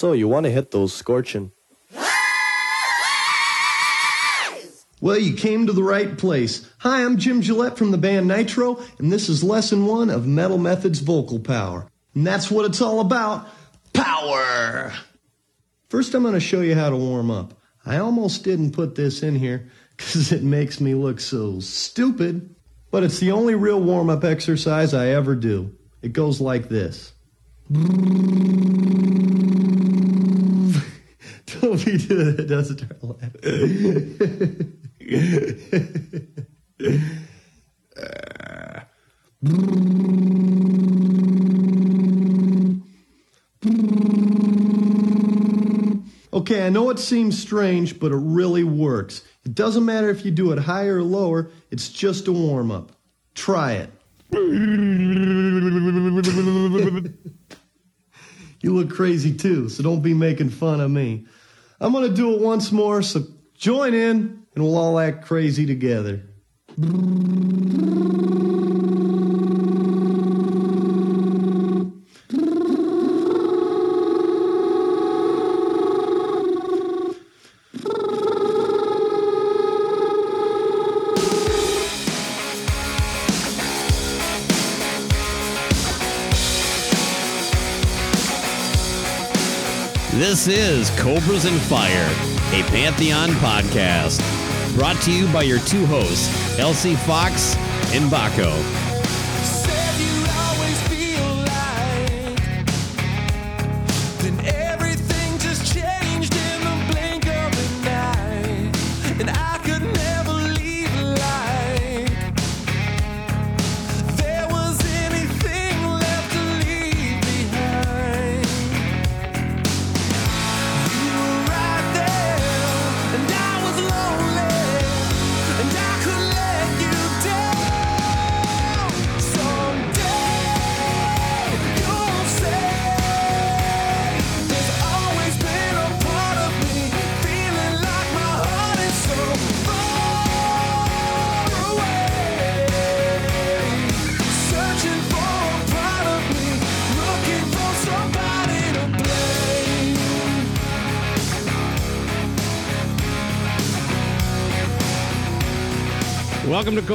So you want to hit those scorching. Well, you came to the right place. Hi, I'm Jim Gillette from the band Nitro, and this is lesson one of Metal Methods Vocal Power. And that's what it's all about power. First, I'm going to show you how to warm up. I almost didn't put this in here because it makes me look so stupid, but it's the only real warm up exercise I ever do. It goes like this. Okay, I know it seems strange, but it really works. It doesn't matter if you do it higher or lower, it's just a warm up. Try it. you look crazy too, so don't be making fun of me. I'm gonna do it once more, so join in and we'll all act crazy together. This is Cobras and Fire, a Pantheon podcast. Brought to you by your two hosts, LC Fox and Bakko.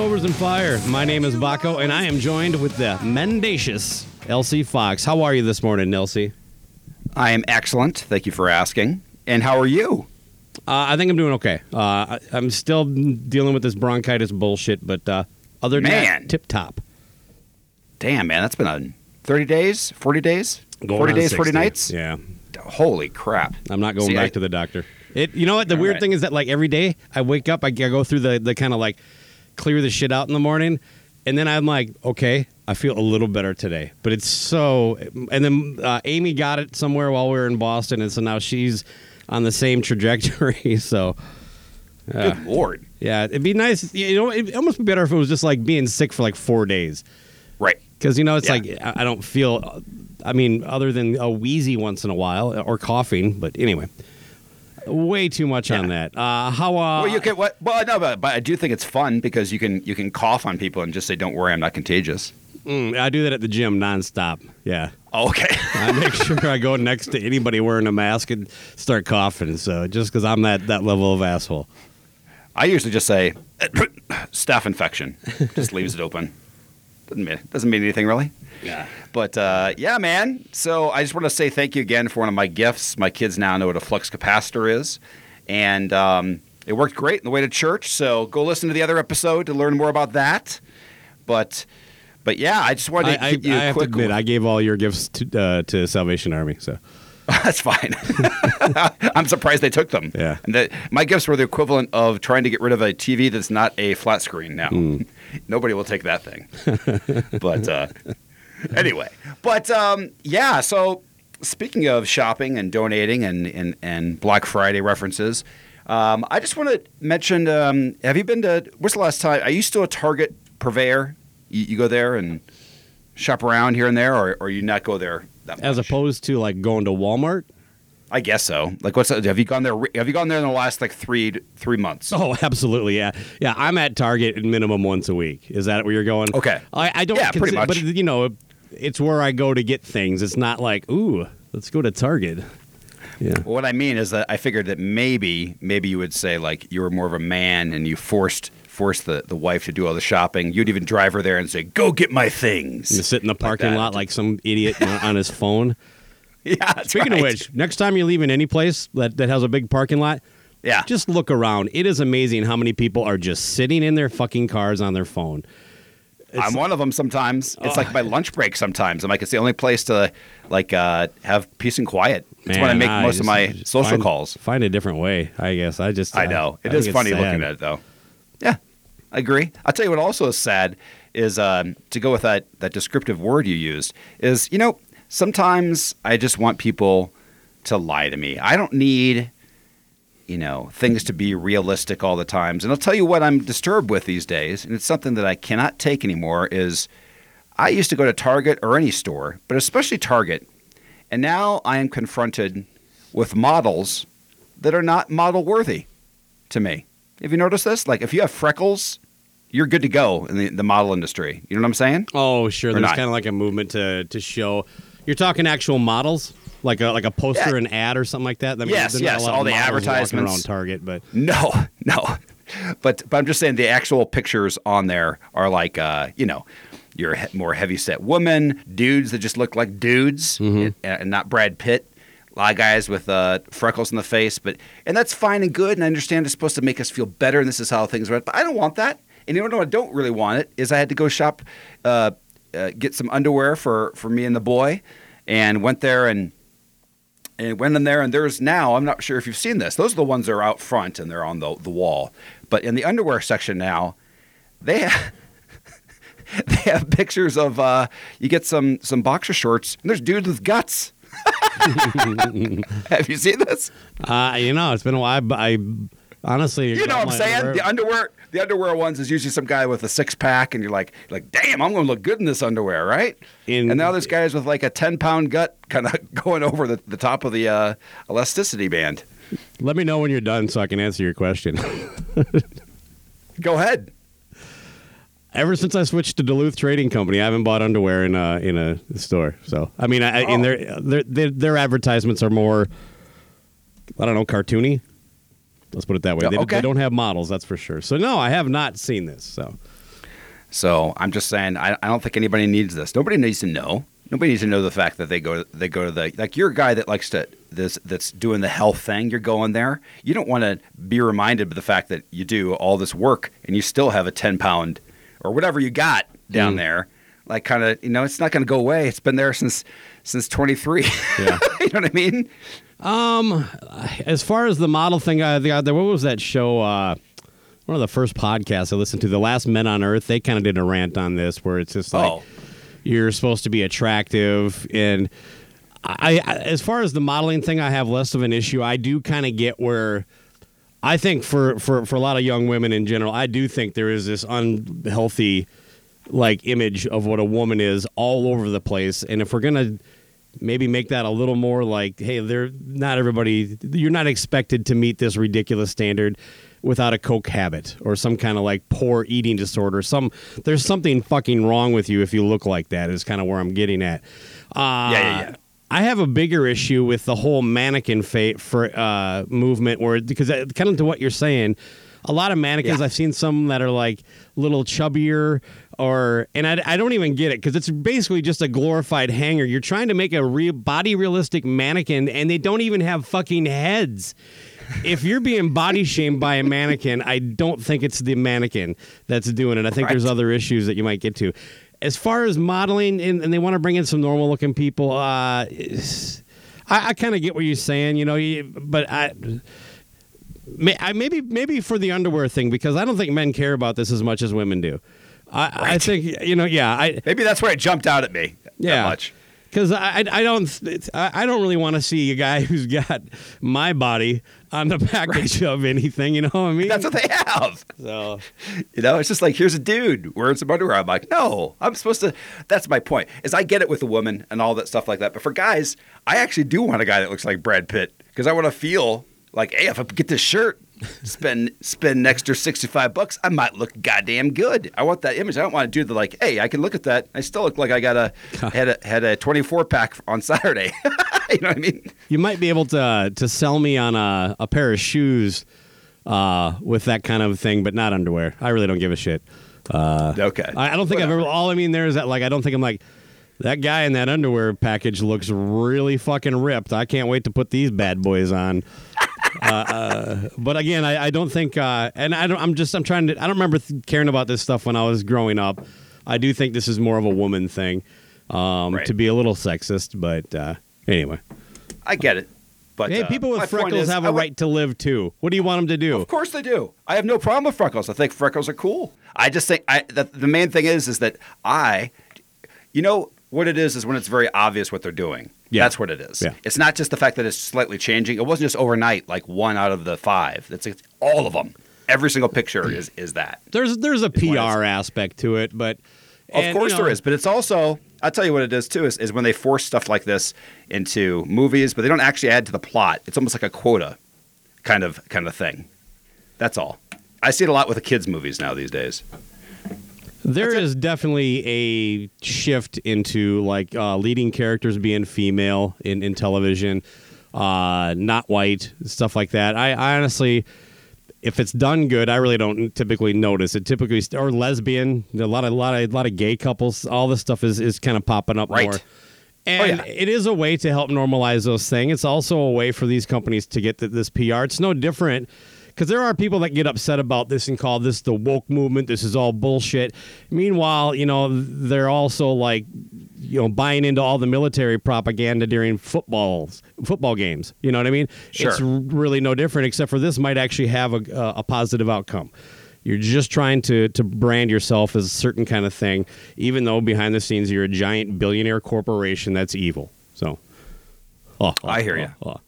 Cobras and Fire. My name is Bakko, and I am joined with the mendacious LC Fox. How are you this morning, LC? I am excellent. Thank you for asking. And how are you? Uh, I think I'm doing okay. Uh, I, I'm still dealing with this bronchitis bullshit, but uh, other than Man. that, tip top. Damn, man, that's been a 30 days, 40 days, Going 40 on days, 40 nights. Yeah, Holy crap! I'm not going See, back I- to the doctor. It, you know what? The All weird right. thing is that like every day I wake up, I, I go through the the kind of like clear the shit out in the morning, and then I'm like, okay, I feel a little better today. But it's so, and then uh, Amy got it somewhere while we were in Boston, and so now she's on the same trajectory. So. uh, Good lord! yeah, it'd be nice. You know, it'd almost be better if it was just like being sick for like four days. Right. Because you know, it's Yeah. like I I don't feel. I mean, other than a wheezy once in a while or coughing, but anyway, way too much on that. Uh, how? Uh, well, you can what? Well, no, but, but I do think it's fun because you can you can cough on people and just say, "Don't worry, I'm not contagious." mm, I do that at the gym nonstop. Yeah, Oh, okay. I make sure I go next to anybody wearing a mask and start coughing. So just because I'm that that level of asshole. I usually just say, "Staph infection." Just leaves it open. Doesn't mean doesn't mean anything really. Yeah. But uh, yeah, man. So I just want to say thank you again for one of my gifts. My kids now know what a flux capacitor is, and um, it worked great on the way to church. So go listen to the other episode to learn more about that. But but yeah, I just wanted to I, I, give you I a have to quick. admit, I gave all your gifts to uh, to Salvation Army. So That's fine. I'm surprised they took them. Yeah. And that, my gifts were the equivalent of trying to get rid of a TV that's not a flat screen now. Hmm. Nobody will take that thing. but uh, anyway, but um, yeah, so speaking of shopping and donating and, and, and Black Friday references, um, I just want to mention um, have you been to, what's the last time? Are you still a Target purveyor? You, you go there and shop around here and there, or, or you not go there as much? opposed to like going to Walmart. I guess so. Like, what's have you gone there? Have you gone there in the last like three three months? Oh, absolutely, yeah, yeah. I'm at Target at minimum once a week. Is that where you're going? Okay. I, I don't. Yeah, pretty much. But you know, it's where I go to get things. It's not like, ooh, let's go to Target. Yeah. What I mean is that I figured that maybe maybe you would say like you were more of a man and you forced forced the, the wife to do all the shopping. You'd even drive her there and say, "Go get my things." You sit in the parking that. lot like some idiot on his phone. yeah. Speaking right. of which, next time you're leaving any place that, that has a big parking lot, yeah, just look around. It is amazing how many people are just sitting in their fucking cars on their phone. I'm one of them. Sometimes it's like my lunch break. Sometimes I'm like it's the only place to like uh, have peace and quiet. It's when I make I most of just- my social find- calls. Find a different way, I guess. I just I know it think is it's funny sad. looking at it though. Yeah, I agree. I'll tell you what also is sad is um, to go with that that descriptive word you used is you know sometimes I just want people to lie to me. I don't need you know things to be realistic all the times. And I'll tell you what I'm disturbed with these days, and it's something that I cannot take anymore. Is I used to go to Target or any store, but especially Target, and now I am confronted with models that are not model worthy to me. Have you noticed this? Like, if you have freckles, you're good to go in the, the model industry. You know what I'm saying? Oh, sure. Or There's kind of like a movement to to show. You're talking actual models, like a like a poster, Yeah. an ad, or something like that. I Yes, a yes, all the advertisements. around Target, but No, no. But but I'm just saying the actual pictures on there are like, uh, you know, your he- more heavy set woman, dudes that just look like dudes, and, and not Brad Pitt. A lot of guys with uh, freckles in the face, but and that's fine and good, and I understand it's supposed to make us feel better, and this is how things are. But I don't want that. And you know what I don't really want it is I had to go shop, uh, uh, get some underwear for for me and the boy, and went there and and went in there and there's now i'm not sure if you've seen this those are the ones that are out front and they're on the, the wall but in the underwear section now they have they have pictures of uh, you get some some boxer shorts and there's dudes with guts have you seen this? Uh, you know, it's been a while. But I honestly, you know what i'm saying? underwear- the underwear the underwear ones is usually some guy with a six-pack and you're like like damn i'm gonna look good in this underwear right? In- and now there's guys with like a 10 pound gut kind of going over the, the top of the uh, elasticity band. Let me know when you're done so I can answer your question. go ahead Ever since I switched to Duluth Trading Company, I haven't bought underwear in a in a store. So I mean, I, in Oh. their, their their their advertisements are more, I don't know, cartoony. Let's put it that way. They, okay. they don't have models, that's for sure. So no, I have not seen this. So So I'm just saying, I, I don't think anybody needs this. Nobody needs to know. Nobody needs to know the fact that they go they go to the like you're a guy that likes to this that's doing the health thing. You're going there. You don't want to be reminded of the fact that you do all this work and you still have a 10 pound or whatever you got down Mm. there. Like kind of you know, it's not going to go away. It's been there since since 23. Yeah. you know what I mean? Um, as far as the model thing, i the, the, what was that show? Uh, one of the first podcasts I listened to, The Last Men on Earth. They kind of did a rant on this, where it's just like Oh. you're supposed to be attractive, and I, I, as far as the modeling thing, I have less of an issue. I do kind of get where. I think for, for, for a lot of young women in general, I do think there is this unhealthy like image of what a woman is all over the place. And if we're gonna maybe make that a little more like, hey, they're not everybody. You're not expected to meet this ridiculous standard without a coke habit or some kind of like poor eating disorder. Some there's something fucking wrong with you if you look like that. Is kind of where I'm getting at. Uh, Yeah, yeah, yeah. I have a bigger issue with the whole mannequin fate for uh, movement, where because kind of to what you're saying, a lot of mannequins. Yeah. I've seen some that are like little chubbier, or and I, I don't even get it because it's basically just a glorified hanger. You're trying to make a real body realistic mannequin, and they don't even have fucking heads. If you're being body shamed by a mannequin, I don't think it's the mannequin that's doing it. I think there's other issues that you might get to. As far as modeling, and, and they want to bring in some normal looking people, uh, I, I kind of get what you're saying, you know, you- but I. May, I, maybe maybe for the underwear thing because I don't think men care about this as much as women do. I, I think you know, yeah, I Maybe that's where it jumped out at me. yeah, That much. because I, I don't I don't really want to see a guy who's got my body on the package of anything. You know what I mean? That's what they have. so You know, it's just like here's a dude wearing some underwear. I'm like, no, I'm supposed to. That's my point. Is I get it with a woman and all that stuff like that, but for guys, I actually do want a guy that looks like Brad Pitt because I want to feel like, hey, if I get this shirt, spend spend an extra sixty five bucks, I might look goddamn good. I want that image. I don't want to do the like, hey, I can look at that. I still look like I got a had a had a twenty four pack on Saturday. you know what I mean? You might be able to to sell me on a, a pair of shoes uh, with that kind of thing, but not underwear. I really don't give a shit. okay. I, I don't think I've ever. All I mean there is that like I don't think I'm like that guy in that underwear package looks really fucking ripped. I can't wait to put these bad boys on. Uh, uh, but again, I, I don't think, uh, and I don't. I'm just. I'm trying to. I don't remember th- caring about this stuff when I was growing up. I do think this is more of a woman thing, um, Right. to be a little sexist. But uh, anyway, I get it. But hey, uh, people with freckles is, have a would- right to live too. What do you want them to do? Of course they do. I have no problem with freckles. I think freckles are cool. I just think I, that the main thing is is that I, you know, what it is is when it's very obvious what they're doing. Yeah. That's what it is. Yeah. It's not just the fact that it's slightly changing. It wasn't just overnight, like one out of the five. It's, it's all of them. Every single picture is is that. There's there's a. PR aspect to it, but Of course you know, there is, but it's also I'll tell you what it is too is, is when they force stuff like this into movies, but they don't actually add to the plot. It's almost like a quota kind of kind of thing. That's all. I see it a lot with the kids' movies now these days. There is definitely a shift into like uh, leading characters being female in, in television, uh, not white, stuff like that. I, I honestly, if it's done good, I really don't typically notice it. Typically, or lesbian, a lot of a lot of a lot of gay couples. All this stuff is is kind of popping up Right. more. And yeah. it is a way to help normalize those things. It's also a way for these companies to get th- this PR. It's no different because there are people that get upset about this and call this the woke movement. This is all bullshit. Meanwhile, you know, they're also like, you know, buying into all the military propaganda during footballs, football games. You know what I mean? Sure. It's really no different, except for this might actually have a, a positive outcome. You're just trying to to brand yourself as a certain kind of thing, even though behind the scenes you're a giant billionaire corporation that's evil. So, oh, oh, I hear oh, ya. oh, oh.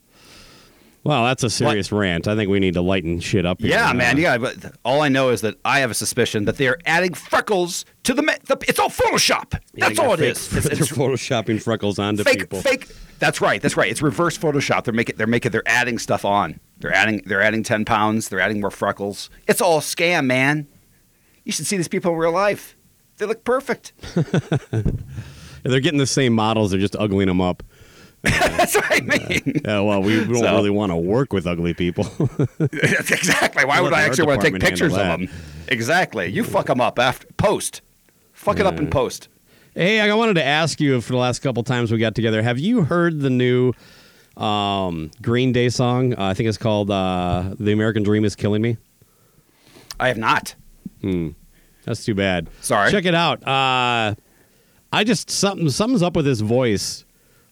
Well, that's a serious rant. I think we need to lighten shit up. Here. Yeah, man. Yeah, but all I know is that I have a suspicion that they are adding freckles to the. Ma- the it's all Photoshop. yeah, That's all it fake- is. It's, they're photoshopping freckles onto fake. people. Fake. That's right. That's right. It's reverse Photoshop. They're making. They're making. They're adding stuff on. They're adding. They're adding ten pounds. They're adding more freckles. It's all scam, man. You should see these people in real life. They look perfect. They're getting the same models. They're just ugling them up. That's what I mean. Yeah, well, we don't So- really want to work with ugly people. That's exactly. Why would I actually want to take pictures of them? Exactly. You fuck them up after post. Fuck it up in post. Hey, I wanted to ask you for the last couple times we got together. Have you heard the new um, Green Day song? Uh, I think it's called uh, "The American Dream Is Killing Me." I have not. Hmm. That's too bad. Sorry. check it out. Uh, I just something something's up with his voice.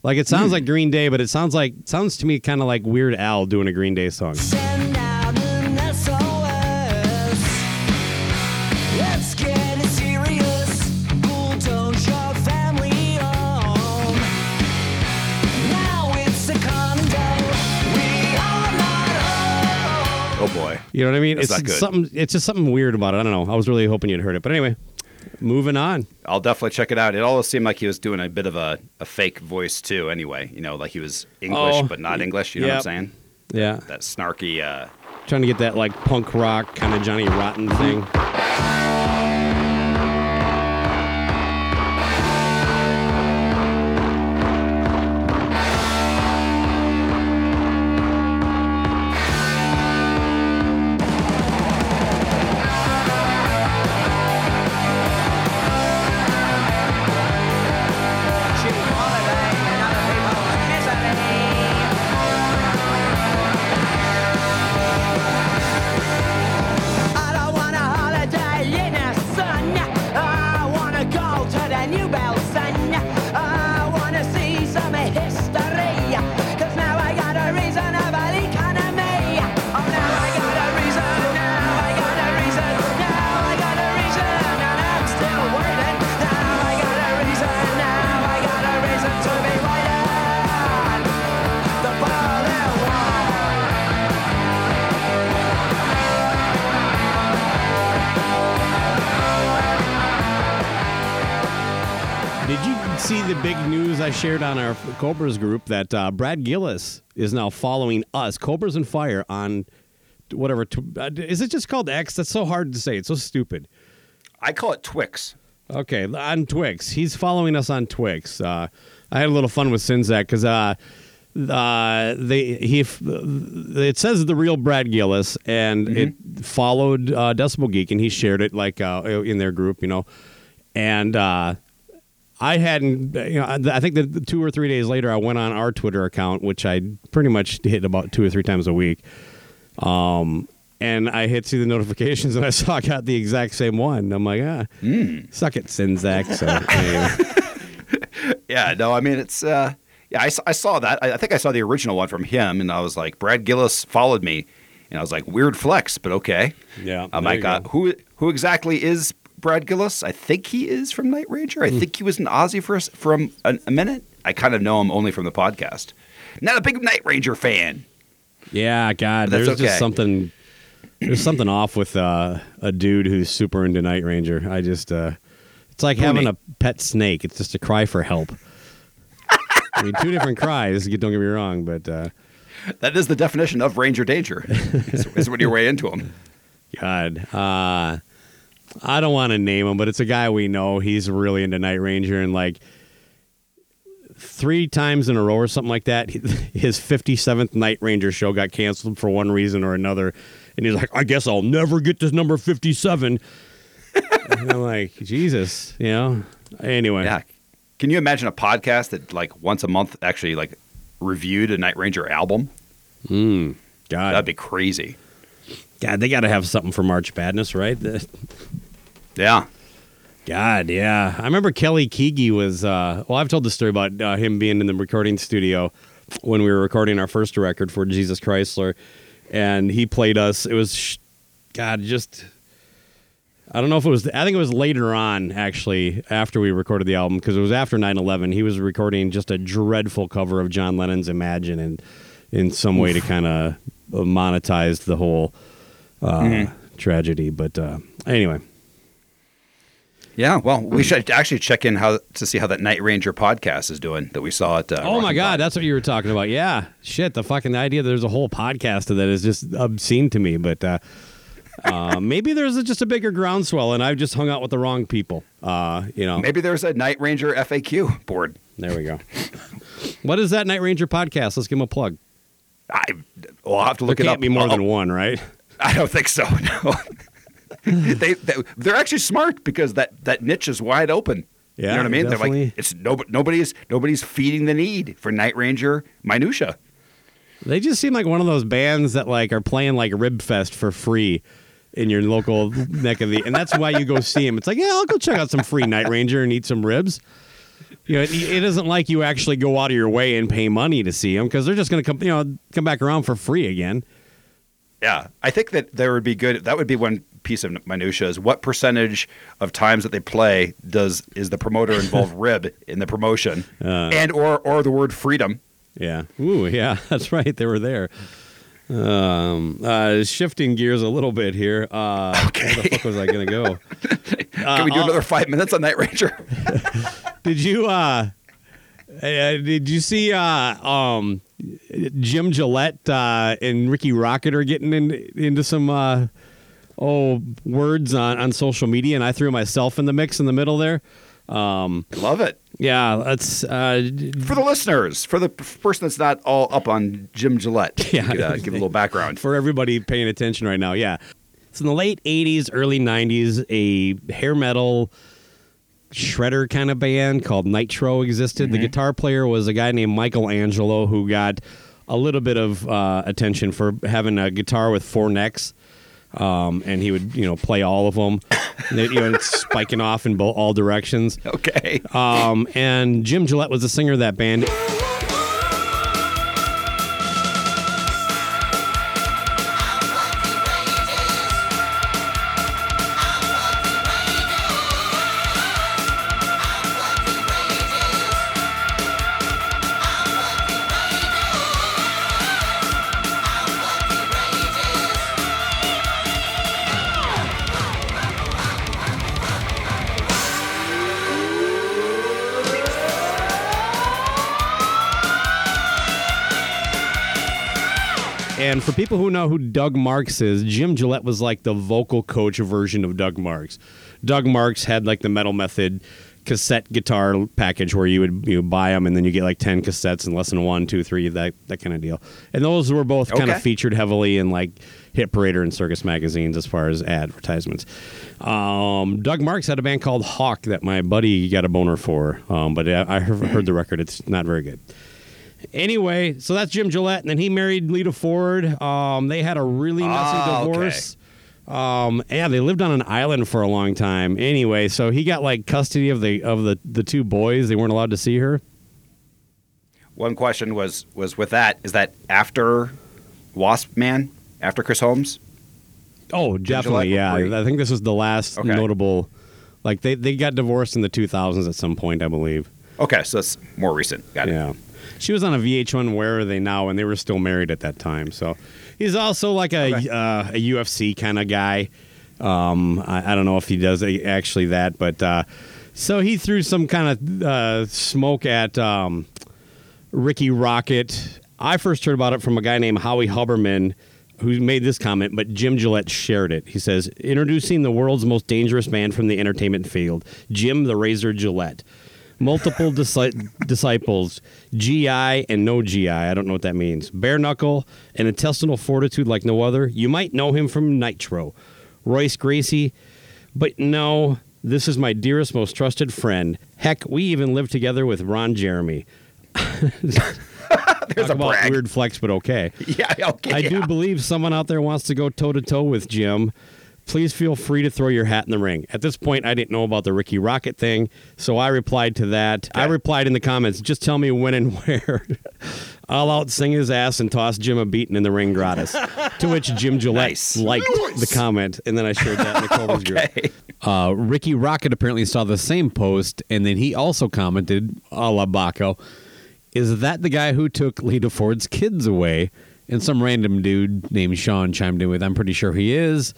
Like it sounds hmm. like Green Day, but it sounds like sounds to me kind of like Weird Al doing a Green Day song. Send out an SOS. Let's get it serious. Bulldoze your family home. Now it's a condo. We are not home. Oh boy. You know what I mean? That's it's not good. something. It's just something weird about it. I don't know. I was really hoping you'd heard it, but anyway, moving on. I'll definitely check it out. It always seemed like he was doing a bit of a, a fake voice too. Anyway, you know, like he was English Oh, but not English. You know what I'm saying? Yeah, That snarky. Uh, trying to get that like punk rock kind of Johnny Rotten thing. On our Cobras group that uh, Brad Gillis is now following us, Cobras and Fire, on whatever. uh, Is it just called X? That's so hard to say. It's so stupid. I call it Twix. Okay, on Twix. He's following us on Twix. Uh, I had a little fun with Czynszak because uh, uh, they he it says the real Brad Gillis, and it followed uh, Decibel Geek, and he shared it like uh, in their group, you know, and. I hadn't, you know, I think that two or three days later, I went on our Twitter account, which I pretty much hit about two or three times a week. Um, and I hit see the notifications, and I saw I got the exact same one. I'm like, ah, suck it, Czynszak. So anyway. Yeah, no, I mean it's uh yeah, I saw that. I, I think I saw the original one from him and I was like Brad Gillis followed me and I was like weird flex, but okay. Yeah, I'm there like you uh, go. who who exactly is Brad Gillis? I think he is from Night Ranger. I think he was an Aussie for us from a, a minute. I kind of know him only from the podcast. Not a big Night Ranger fan. yeah, God, there's okay. just something. There's something off with uh, a dude who's super into Night Ranger. I just, uh, it's like having a pet snake. It's just a cry for help. I mean, two different cries. Don't get me wrong, but uh, That is the definition of Ranger Danger. is, is when you're way into him. God, uh, I don't want to name him, but it's a guy we know. He's really into Night Ranger, and like three times in a row or something like that, his 57th Night Ranger show got canceled for one reason or another. And he's like, I guess I'll never get to number 57. and I'm like, Jesus, you know? Anyway. Yeah. Can you imagine a podcast that like once a month actually like reviewed a Night Ranger album? Mm, God, That'd be crazy. God, they got to have something for March Madness, right? Yeah. God, yeah. I remember Kelly Keagy was. Uh, well, I've told the story about uh, him being in the recording studio when we were recording our first record for Jesus Chrysler, and he played us. It was, sh- God, just. I don't know if it was. I think it was later on, actually, after we recorded the album, because it was after 9-11. He was recording just a dreadful cover of John Lennon's "Imagine," and in some way to kind of monetize the whole uh, tragedy. But uh, anyway. Yeah, well, we should actually check in how to see how that Night Ranger podcast is doing that we saw at. Uh, Oh my Rock and God, Pop. that's what you were talking about. Yeah, shit. The fucking idea that there's a whole podcast of that is just obscene to me. But uh, uh, maybe there's a, just a bigger groundswell, and I've just hung out with the wrong people. Uh, you know, Maybe there's a Night Ranger FAQ board. there we go. what is that Night Ranger podcast? Let's give them a plug. I, we'll have to There look it can't up. be more than one, right? I don't think so. No, they, they they're actually smart because that that niche is wide open. Yeah, you know what I mean. They're like it's no, nobody's nobody's feeding the need for Night Ranger minutia. They just seem like one of those bands that like are playing like Ribfest for free in your local neck of the, and that's why you go see them. It's like, yeah, I'll go check out some free Night Ranger and eat some ribs. You know, it, it isn't like you actually go out of your way and pay money to see them because they're just going to come, you know, come back around for free again. Yeah, I think that there would be good. That would be one piece of minutia is what percentage of times that they play does is the promoter involve rib in the promotion Uh. and or or the word freedom. Yeah. Ooh, yeah, that's right. They were there. Um, uh, shifting gears a little bit here. Uh, Okay. Where the fuck was I going to go? Can we do I'll- another five minutes on Night Ranger? Did you uh, uh did you see uh um Jim Gillette uh and Rikki Rockett are getting in, into some uh oh words on on social media and I threw myself in the mix in the middle there. Um Love it. yeah, that's uh For the listeners, for the person that's not all up on Jim Gillette, Yeah. could, uh, give a little background. for everybody paying attention right now. Yeah. It's in the late 80s, early 90s, a hair metal shredder kind of band called Nitro existed. The guitar player was a guy named Michael Angelo who got a little bit of uh, attention for having a guitar with four necks. Um, and he would, you know, play all of them. And you know, it's spiking off in bo- all directions. Okay. Um, and Jim Gillette was the singer of that band. For people who know who Doug Marks is, Jim Gillette was like the vocal coach version of Doug Marks. Doug Marks had like the Metal Method cassette guitar package where you would you know, buy them and then you get like 10 cassettes and lesson one, two, three, that, that kind of deal. And those were both kind of featured heavily in like Hit Parader and Circus magazines as far as advertisements. Um, Doug Marks had a band called Hawk that my buddy got a boner for, um, but I, I heard the record. It's not very good. Anyway, so that's Jim Gillette, and then he married Lita Ford. Um, they had a really messy okay. divorce. Um, yeah, they lived on an island for a long time. Anyway, so he got like custody of the of the the two boys. They weren't allowed to see her. One question was was with that is that after Wasp Man after Chris Holmes? Oh, definitely. Yeah? I think this was the last Okay. notable. Like they they got divorced in the 2000s at some point, I believe. Okay, so that's more recent. Got it. Yeah. She was on a VH1 Where Are They Now, and they were still married at that time. So he's also like a Okay. uh, a UFC kind of guy. Um, I, I don't know if he does actually that, but uh, so he threw some kind of uh, smoke at um, Rikki Rockett. I first heard about it from a guy named Howie Huberman who made this comment, but Jim Gillette shared it. He says, Introducing the world's most dangerous man from the entertainment field, Jim the Razor Gillette. Multiple disci- disciples, GI and no GI. I don't know what that means. Bare knuckle and intestinal fortitude like no other. You might know him from Nitro. Royce Gracie, but no, this is my dearest, most trusted friend. Heck, we even lived together with Ron Jeremy. There's Talk a about brag. weird flex, but okay. Yeah, okay. I do believe someone out there wants to go toe to toe with Jim. Please feel free to throw your hat in the ring. At this point, I didn't know about the Rikki Rockett thing, so I replied to that. I replied in the comments, just tell me when and where. I'll out sing his ass and toss Jim a beating in the ring gratis. to which Jim Gillette Nice. liked the comment, and then I shared that in the Culver's group. Uh, Rikki Rockett apparently saw the same post, and then he also commented, a la Bakko, is that the guy who took Lita Ford's kids away? And some random dude named Sean chimed in with, I'm pretty sure he is.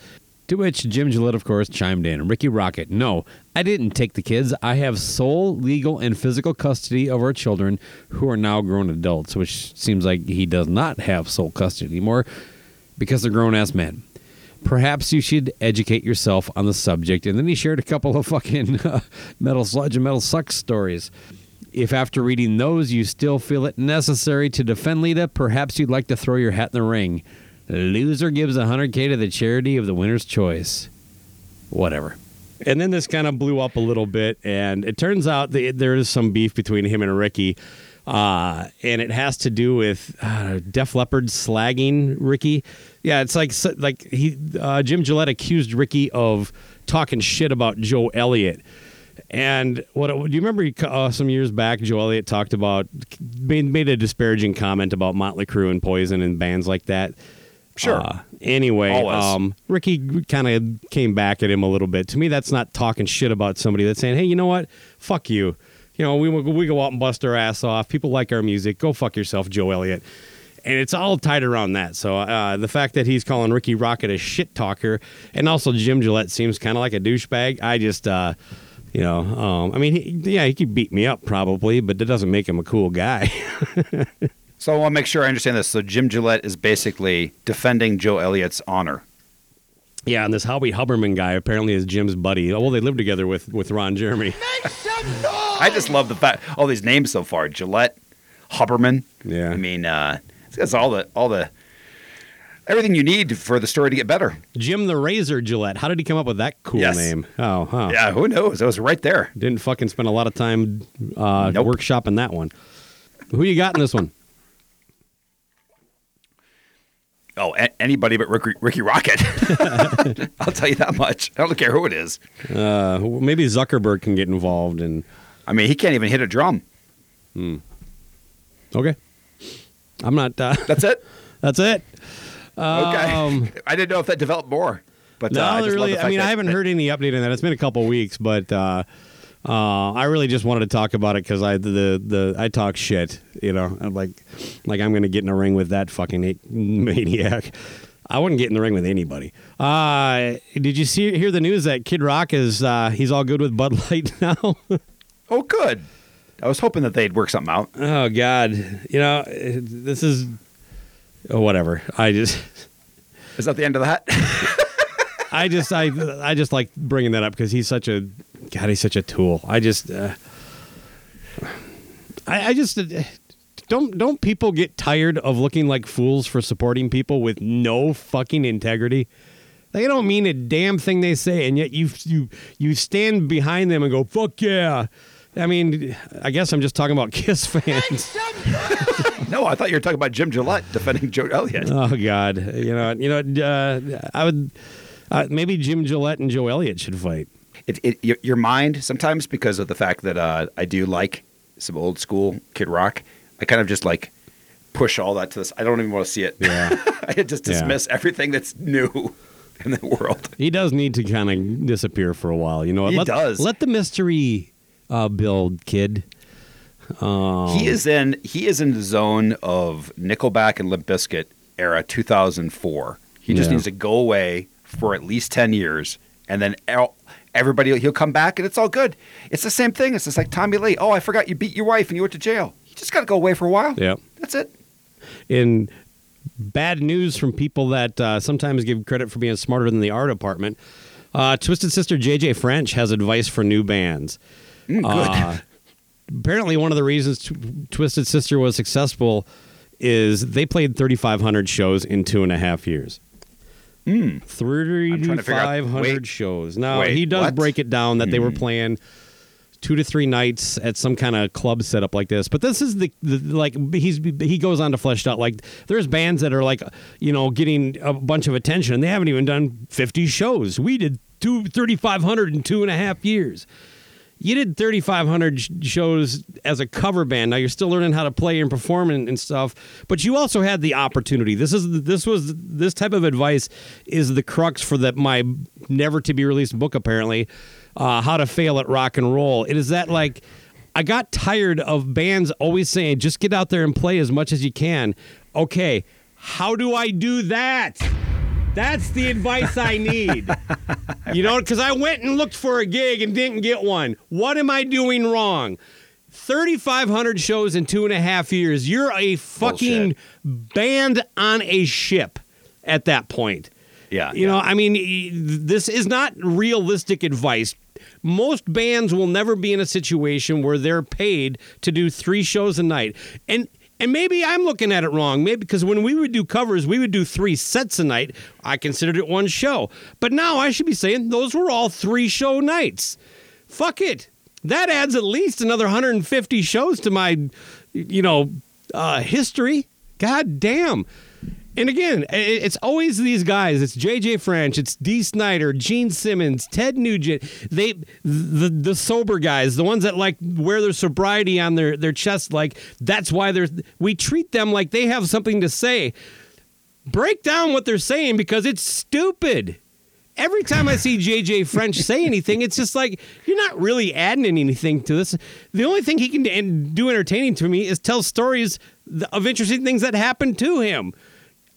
To which Jim Gillette, of course, chimed in. Rikki Rockett, no, I didn't take the kids. I have sole legal and physical custody of our children who are now grown adults, which seems like he does not have sole custody anymore because they're grown ass men. Perhaps you should educate yourself on the subject. And then he shared a couple of fucking uh, metal sludge and metal sucks stories. If after reading those you still feel it necessary to defend Lita, perhaps you'd like to throw your hat in the ring. Loser gives 100K to the charity of the winner's choice. Whatever. And then this kind of blew up a little bit, and it turns out that there is some beef between him and Rikki, uh, and it has to do with uh, Def Leppard slagging Rikki. Yeah, it's like like he uh, Jim Gillette accused Rikki of talking shit about Joe Elliott. And what do you remember? Uh, some years back, Joe Elliott talked about made, made a disparaging comment about Motley Crue and Poison and bands like that. Sure. Uh, anyway, um, Rikki kind of came back at him a little bit. To me, that's not talking shit about somebody. That's saying, "Hey, you know what? Fuck you. You know, we we go out and bust our ass off. People like our music. Go fuck yourself, Joe Elliott." And it's all tied around that. So uh, the fact that he's calling Rikki Rockett a shit talker, and also Jim Gillette seems kind of like a douchebag. I just, uh, you know, um, I mean, he, yeah, he could beat me up probably, but that doesn't make him a cool guy. So I want to make sure I understand this. So Jim Gillette is basically defending Joe Elliott's honor. yeah, and this Howie Huberman guy apparently is Jim's buddy. Oh, well, they live together with with Ron Jeremy. I just love the fact all these names so far: Gillette, Huberman. Yeah. I mean, uh, it's all the all the everything you need for the story to get better. Jim the Razor Gillette. How did he come up with that cool Yes. name? Oh, huh. Yeah, who knows? It was right there. Didn't fucking spend a lot of time uh, Nope. workshopping that one. Who you got in this one? Oh, a- anybody but Rikki, Rikki Rockett. I'll tell you that much. I don't care who it is. Uh, maybe Zuckerberg can get involved. And I mean, he can't even hit a drum. Hmm. okay, I'm not. Uh, That's it. that's it. Okay. Um, I didn't know if that developed more. But no, uh, I, just love really. the I fact mean, that- I haven't that- heard any update on that. It's been a couple weeks, but uh, uh, I really just wanted to talk about it because I the the I talk shit. You know, I'm like like I'm going to get in a ring with that fucking maniac. I wouldn't get in the ring with anybody. Uh, did you see hear the news that Kid Rock is uh, he's all good with Bud Light now? Oh, good. I was hoping that they'd work something out. oh God, you know this is oh, whatever. I just, Is that the end of that? I just, I, I just like bringing that up because he's such a, God, he's such a tool. I just, uh, I, I just. Uh, don't don't people get tired of looking like fools for supporting people with no fucking integrity? They don't mean a damn thing they say, and yet you you you stand behind them and go fuck yeah. I mean, I guess I'm just talking about Kiss fans. no, I thought you were talking about Jim Gillette defending Joe Elliott. oh God, you know, you know, uh, I would uh, maybe Jim Gillette and Joe Elliott should fight. It, it, your, your mind sometimes because of the fact that uh, I do like some old school Kid Rock. I kind of just like push all that to this. I don't even want to see it. Yeah. I just Yeah. dismiss everything that's new in the world. He does need to kind of disappear for a while. You know, what? He let, does. Let the mystery uh, build, kid. Oh. He is in he is in the zone of Nickelback and Limp Bizkit era 2004. He just Yeah. needs to go away for at least 10 years and then everybody he'll come back and it's all good. It's the same thing. It's just like Tommy Lee. Oh, I forgot you beat your wife and you went to jail. You just got to go away for a while. Yeah, That's it. in bad news from people that uh, sometimes give credit for being smarter than the art department. Uh, Twisted Sister JJ French has advice for new bands. Mm, good. Uh, apparently, one of the reasons Tw- Twisted Sister was successful is they played 3,500 shows in two and a half years. I'm trying to figure out- 3,500 shows. Now, wait, he does what? Hmm. break it down that they were playing two to three nights at some kind of club setup like this. But this is the, the like he's he goes on to flesh out like there's bands that are like you know getting a bunch of attention and they haven't even done 50 shows. We did two 3,500 in two and a half years. You did 3,500 shows as a cover band. Now you're still learning how to play and perform and, and stuff, but you also had the opportunity. This is this was this type of advice is the crux for that my never to be released book apparently, uh, how to fail at rock and roll. It is that like I got tired of bands always saying just get out there and play as much as you can. Okay, how do I do that? That's the advice I need. You know, because I went and looked for a gig and didn't get one. What am I doing wrong? 3,500 shows in two and a half years. You're a fucking band on a ship at that point. Yeah. You know, I mean, this is not realistic advice. Most bands will never be in a situation where they're paid to do three shows a night. And and maybe I'm looking at it wrong. Maybe because when we would do covers, we would do three sets a night. I considered it one show. But now I should be saying those were all three show nights. Fuck it. That adds at least another 150 shows to my, you know, uh, history. God damn. And again, it's always these guys. It's JJ French, it's Dee Snider, Gene Simmons, Ted Nugent. They the the sober guys, the ones that like wear their sobriety on their their chest. Like that's why they're we treat them like they have something to say. Break down what they're saying because it's stupid. Every time I see JJ French say anything, it's just like you're not really adding anything to this. The only thing he can do- entertaining to me is tell stories of interesting things that happened to him.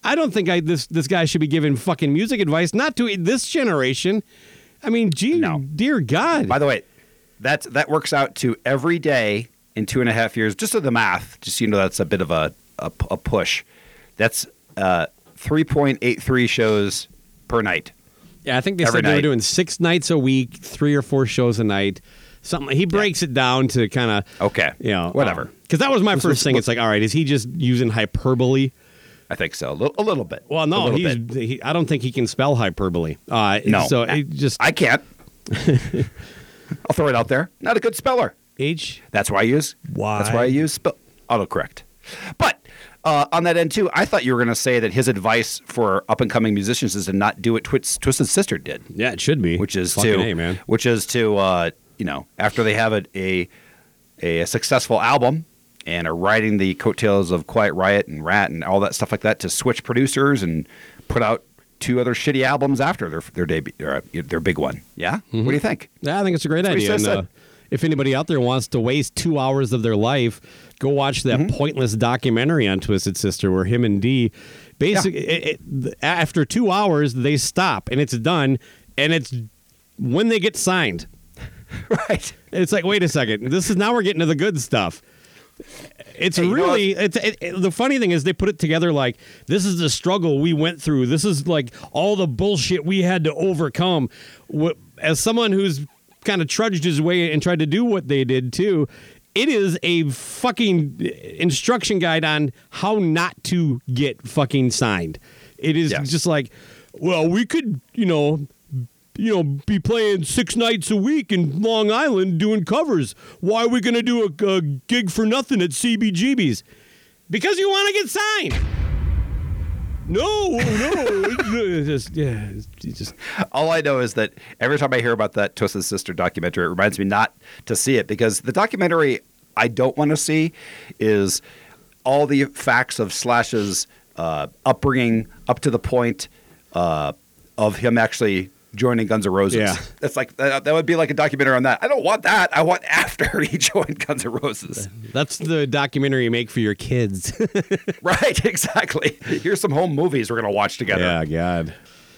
I don't think I this this guy should be giving fucking music advice, not to this generation. I mean, gee, No. dear God. By the way, that's that works out to every day in two and a half years. Just to the math, just so you know, that's a bit of a a, a push. That's uh, three point eight three shows per night. Yeah, I think they Every said they were doing six nights a week, three or four shows a night. Something he breaks it down to kind of Okay, you know, whatever. Because that was my This first was- thing. It's like, all right, is he just using hyperbole? I think so. A little, a little bit. Well, no, he's. He, I don't think he can spell hyperbole. Uh, No. so it just I can't. I'll throw it out there. Not a good speller. H. That's why I use. Why? That's why I use spell autocorrect. But uh, on that end too, I thought you were going to say that his advice for up and coming musicians is to not do what Twits, Twisted Sister did, Yeah, it should be. which is Fucking to A, man. which is to uh, you know after they have a, a a successful album and are riding the coattails of Quiet Riot and Ratt and all that stuff like that to switch producers and put out two other shitty albums after their their debut their, their big one. Yeah, what do you think? Yeah, I think it's a great That's idea. And, uh, if anybody out there wants to waste two hours of their life, go watch that Mm-hmm. pointless documentary on Twisted Sister where him and Dee, basically, it, it, after two hours, they stop and it's done, and it's when they get signed. right. It's like, wait a second, this is now we're getting to the good stuff. It's Hey, really it's it, it- the funny thing is they put it together like this is the struggle we went through. This is like all the bullshit we had to overcome. As someone who's kind of trudged his way and tried to do what they did too, it is a fucking instruction guide on how not to get fucking signed. It is Yes. just like, well, we could, you know, you know, be playing six nights a week in Long Island doing covers. Why are we going to do a, a gig for nothing at CBGB's? Because you want to get signed. No, no, just yeah, just All I know is that every time I hear about that Twisted Sister documentary, it reminds me not to see it because the documentary I don't want to see is all the facts of Slash's uh, upbringing up to the point uh, of him actually joining Guns N' Roses. Yeah. That's like that, that would be like a documentary on that. I don't want that. I want after he joined Guns N' Roses. that's the documentary you make for your kids. right, exactly. Here's some home movies we're gonna watch together. yeah, God.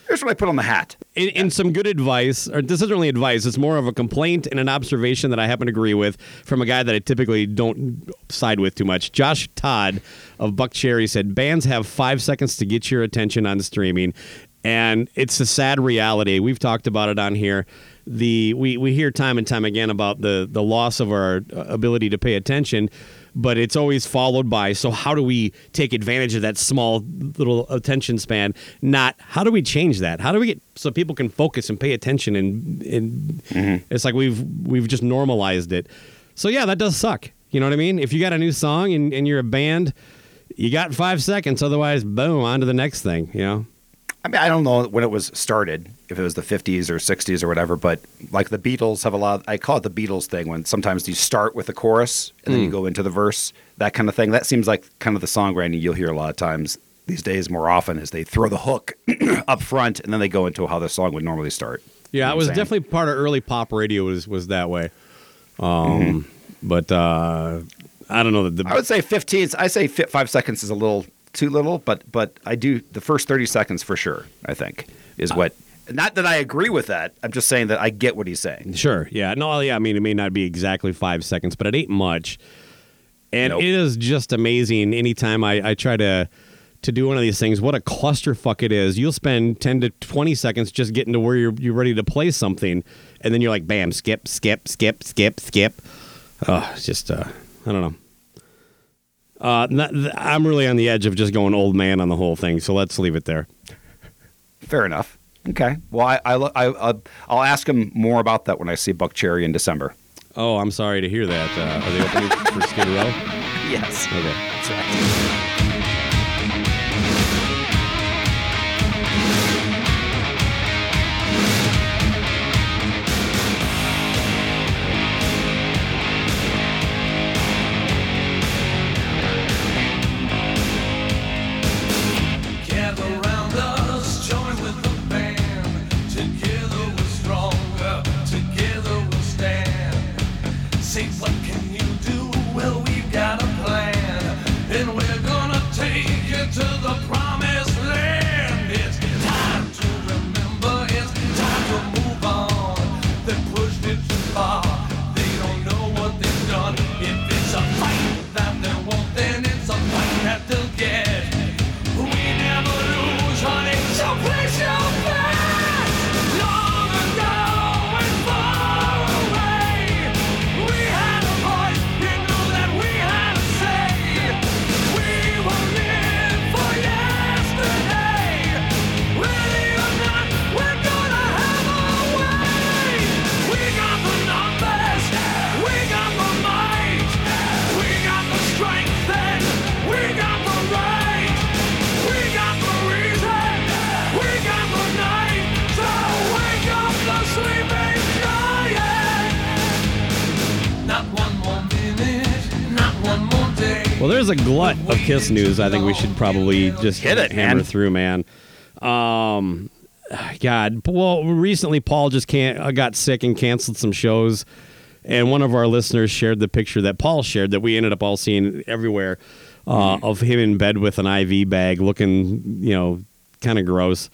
Here's what I put on the hat. in, in some good advice, or this isn't really advice, it's more of a complaint and an observation that I happen to agree with from a guy that I typically don't side with too much. Josh Todd of Buckcherry said bands have five seconds to get your attention on streaming, and it's a sad reality. We've talked about it on here. The we, we hear time and time again about the the loss of our uh, ability to pay attention but it's always followed by so how do we take advantage of that small little attention span? Not how do we change that? How do we get so people can focus and pay attention and, and mm-hmm. it's like we've we've just normalized it. So yeah that does suck. You know what i mean? If you got a new song and, and you're a band you got five seconds otherwise boom on to the next thing you know I mean, I don't know when it was started, if it was the 50s or 60s or whatever, but like the Beatles have a lot, I call it the Beatles thing when sometimes you start with the chorus and then you go into the verse, that kind of thing. That seems like kind of the songwriting you'll hear a lot of times these days more often is they throw the hook up front and then they go into how the song would normally start. You Yeah, know it was saying? definitely part of early pop radio was was that way. Um, but uh, I don't know that the I would say 15, I say five seconds is a little too little, but but I do the first 30 seconds for sure, I think, is what. Not that I agree with that. I'm just saying that I get what he's saying. Sure. Yeah. No. Yeah. I mean, it may not be exactly five seconds, but it ain't much. And Nope. it is just amazing. Anytime I, I try to to do one of these things, what a clusterfuck it is. You'll spend ten to twenty seconds just getting to where you're you're ready to play something, and then you're like, bam, skip, skip, skip, skip, skip. Oh, it's just uh, I don't know. Uh, not, I'm really on the edge of just going old man on the whole thing. So let's leave it there. Fair enough. Okay. Well, I, I, I, I'll- I'll ask him more about that when I see Buckcherry in December. Oh, I'm sorry to hear that. Uh, are they opening for Skid Row? Yes. Okay. That's right. Well, there's a glut of Kiss news. I think we should probably just Hit it, hammer man. through, man. Um, God, well, recently Paul just can't uh, got sick and canceled some shows, and one of our listeners shared the picture that Paul shared that we ended up all seeing everywhere uh, of him in bed with an IV bag, looking, you know, kind of gross.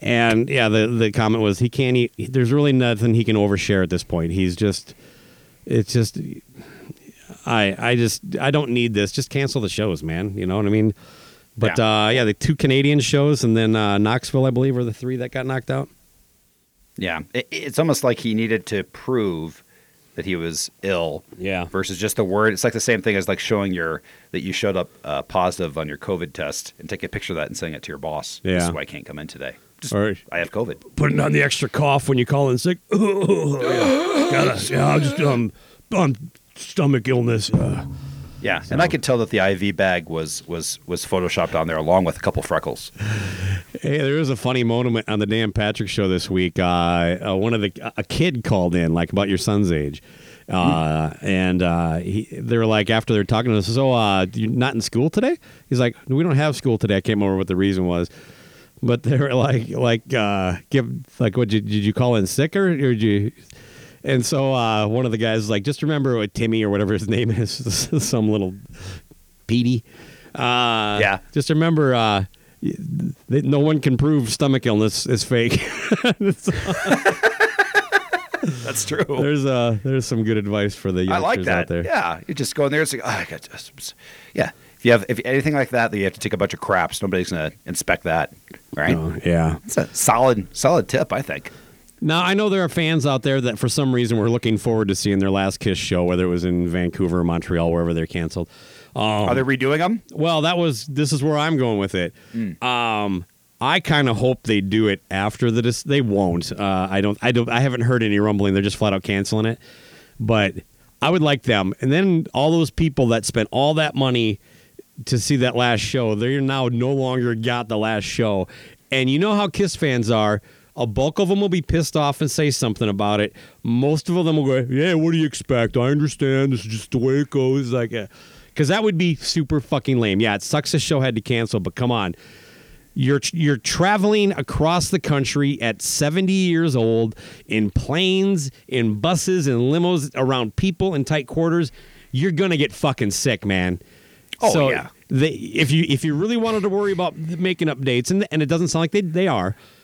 And yeah, the the comment was he can't eat. There's really nothing he can overshare at this point. He's just, it's just I I just I don't need this. Just cancel the shows, man. You know what I mean? But Yeah. uh, yeah, the two Canadian shows and then uh, Knoxville, I believe, are the three that got knocked out. Yeah, it, it's almost like he needed to prove that he was ill. Yeah. Versus just the word. It's like the same thing as like showing your that you showed up uh, positive on your COVID test and take a picture of that and sending it to your boss. This Yeah. is why I can't come in today. Just, I have COVID. Putting on the extra cough when you call in sick. yeah, gotta, yeah, I'm just um, um, stomach illness. Uh, Yeah, and I could tell that the IV bag was was was photoshopped on there along with a couple freckles. Hey, there was a funny moment on the Dan Patrick show this week. Uh, uh, one of the a kid called in, like about your son's age, uh, and uh, he, they were like after they're talking to us, "So, uh, you're not in school today?" He's like, "We don't have school today." I can't remember what the reason was, but they were like, like, uh, give like, what did you, did you call in sick or, or did you? And so uh, one of the guys was like, just remember what Timmy or whatever his name is, some little Petey. Uh, Yeah. Just remember, uh, that no one can prove stomach illness is fake. That's true. there's uh, there's some good advice for the youngsters I like out that. there. Yeah, you just go in there. and say, oh, I got this. Yeah, if you have if anything like that, that you have to take a bunch of craps. Nobody's gonna inspect that, right? Oh, yeah. It's a solid solid tip, I think. Now I know there are fans out there that for some reason were looking forward to seeing their last Kiss show, whether it was in Vancouver or Montreal, wherever they're canceled. Um, Are they redoing them? Well, that was this is where I'm going with it. Mm. Um, I kind of hope they do it after the dis- they won't. Uh, I don't. I don't. I haven't heard any rumbling. They're just flat out canceling it. But I would like them. And then all those people that spent all that money to see that last show, they're now no longer got the last show. And you know how Kiss fans are. A bulk of them will be pissed off and say something about it. Most of them will go, "Yeah, what do you expect? I understand. This is just the way it goes." Like, uh, because that would be super fucking lame. Yeah, it sucks the show had to cancel, but come on, you're you're traveling across the country at 70 years old in planes, in buses, in limos, around people in tight quarters. You're gonna get fucking sick, man. Oh, so yeah. They, if you if you really wanted to worry about making updates, and and it doesn't sound like they they are.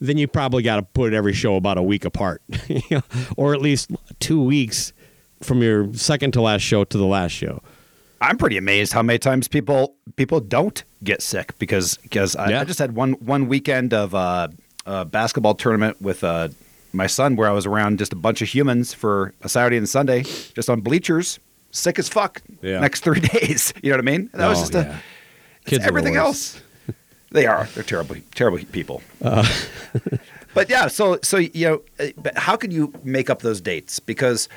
Then you probably got to put every show about a week apart, or at least two weeks from your second to last show to the last show. I'm pretty amazed how many times people people don't get sick because because I, Yeah. I just had one one weekend of uh, a basketball tournament with uh, my son where I was around just a bunch of humans for a Saturday and Sunday, just on bleachers, sick as fuck. Yeah. Next three days, you know what I mean? That was Oh, just yeah. a Kids everything else. They are. They're terrible, terrible people. Uh. but yeah, so so you know, but how can you make up those dates? Because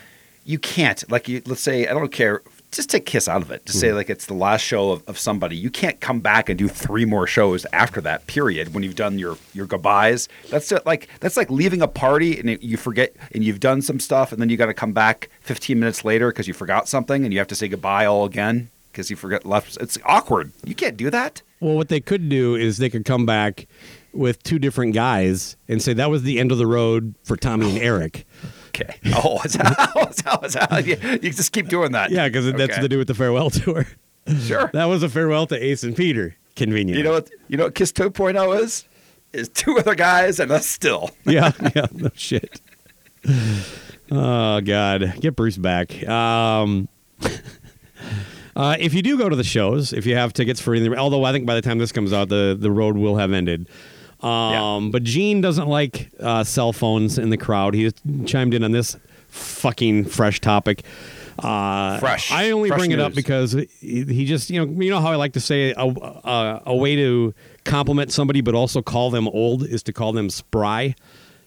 you can't. Like, you, let's say I don't care. Just take Kiss out of it. Just Hmm. say like it's the last show of, of somebody. You can't come back and do three more shows after that period when you've done your your goodbyes. That's it, like that's like leaving a party and you forget and you've done some stuff and then you got to come back 15 minutes later because you forgot something and you have to say goodbye all again because you forgot left. It's awkward. You can't do that. Well, what they could do is they could come back with two different guys and say that was the end of the road for Tommy and Eric. Okay. Oh, is that, is that, is that, you, you just keep doing that. Yeah, because that's Okay. to do with the farewell tour. Sure. That was a farewell to Ace and Peter. Convenient. You know what? You know what Kiss 2.0 is? Is two other guys and us still. yeah, yeah, no shit. Oh God, get Bruce back. Um, uh, if you do go to the shows, if you have tickets for anything, although I think by the time this comes out, the the road will have ended. Um, But Gene doesn't like uh, cell phones in the crowd. He chimed in on this fucking fresh topic. Uh, Fresh. I only Fresh bring it up because he, he just you know you know how I like to say a, a, a way to compliment somebody but also call them old is to call them spry.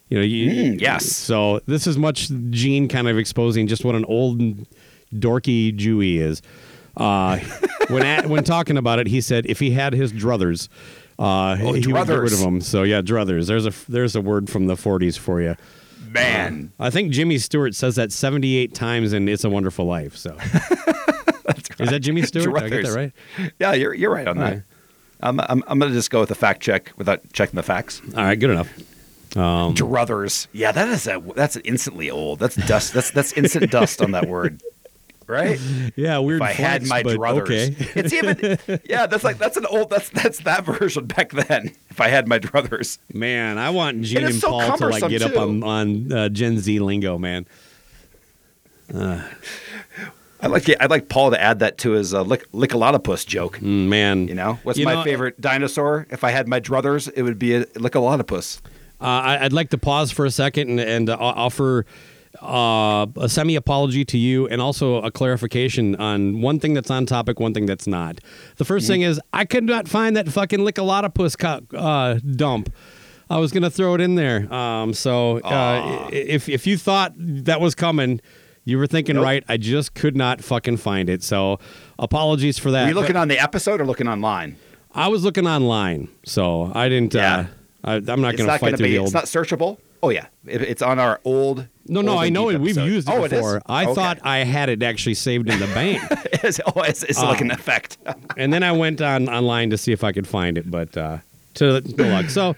You know, you, Mm, yes. So this is much Gene kind of exposing just what an old dorky Jew he is. Uh, when at, when talking about it, he said if he had his druthers, uh, he would get rid of them. So yeah, druthers. There's a there's a word from the 40s for you. Man. I think Jimmy Stewart says that 78 times in It's a Wonderful Life. So is that Jimmy Stewart? Did I get that Druthers. right? Yeah, you're, you're right on that. Okay. I'm, I'm, I'm going to just go with the fact check without checking the facts. All right, good enough. Um, Druthers. Yeah, that is a, that's instantly old. That's dust. That's that's instant dust on that word. Right? yeah, weird. if I had my druthers. Okay. It's even yeah, that's like that's an old that's that's that version back then. If I had my druthers. Man, I want Gene it's and so Paul to like get up on on uh, Gen Z lingo, man. I'd like I'd like Paul to add that to his uh, lick, lickalotopus joke. Mm, man, You know, what's You my know, favorite dinosaur? If I had my druthers, it would be a lickalotopus. Uh, I, I'd like to pause for a second and, and uh, offer uh, a semi apology to you and also a clarification on one thing that's on topic, one thing that's not. The 1st Mm-hmm. thing is, I could not find that fucking Lickalotopus co- uh, dump. I was going to throw it in there. Um, so uh, if, if you thought that was coming, you were thinking Nope. right. I just could not fucking find it. So apologies for that. Are you looking But on the episode or looking online? I was looking online, so I didn't. Yeah. Uh, I, I'm not going to fight through be. the old. It's not searchable. Oh yeah, it, it's on our old. No, no, I know it. We've used it oh, it before. I Okay. thought I had it actually saved in the bank, it's, oh, it's, it's like an effect. and then I went on online to see if I could find it, but uh, to no luck. So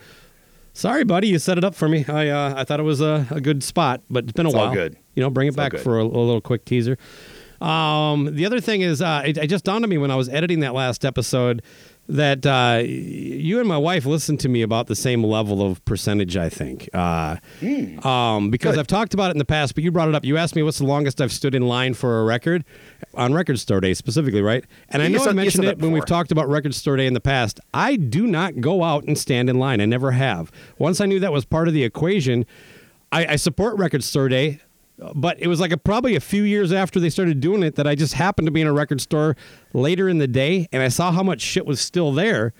sorry, buddy, you set it up for me. I uh, I thought it was a, a good spot, but it's been a It's all while. good. You know, bring it It's back for a, a little quick teaser. Um, the other thing is, uh, it, it just dawned on me when I was editing that last episode that uh, you and my wife listened to me about the same level of percentage. I think, uh, um, because. Good. I've talked about it in the past, but you brought it up. You asked me what's the longest I've stood in line for a record on Record Store Day specifically, right? And I know said- I mentioned it when we've talked about Record Store Day in the past. I do not go out and stand in line. I never have. Once I knew that was part of the equation, I, I support Record Store Day, but it was like a, probably a few years after they started doing it that I just happened to be in a record store later in the day and I saw how much shit was still there.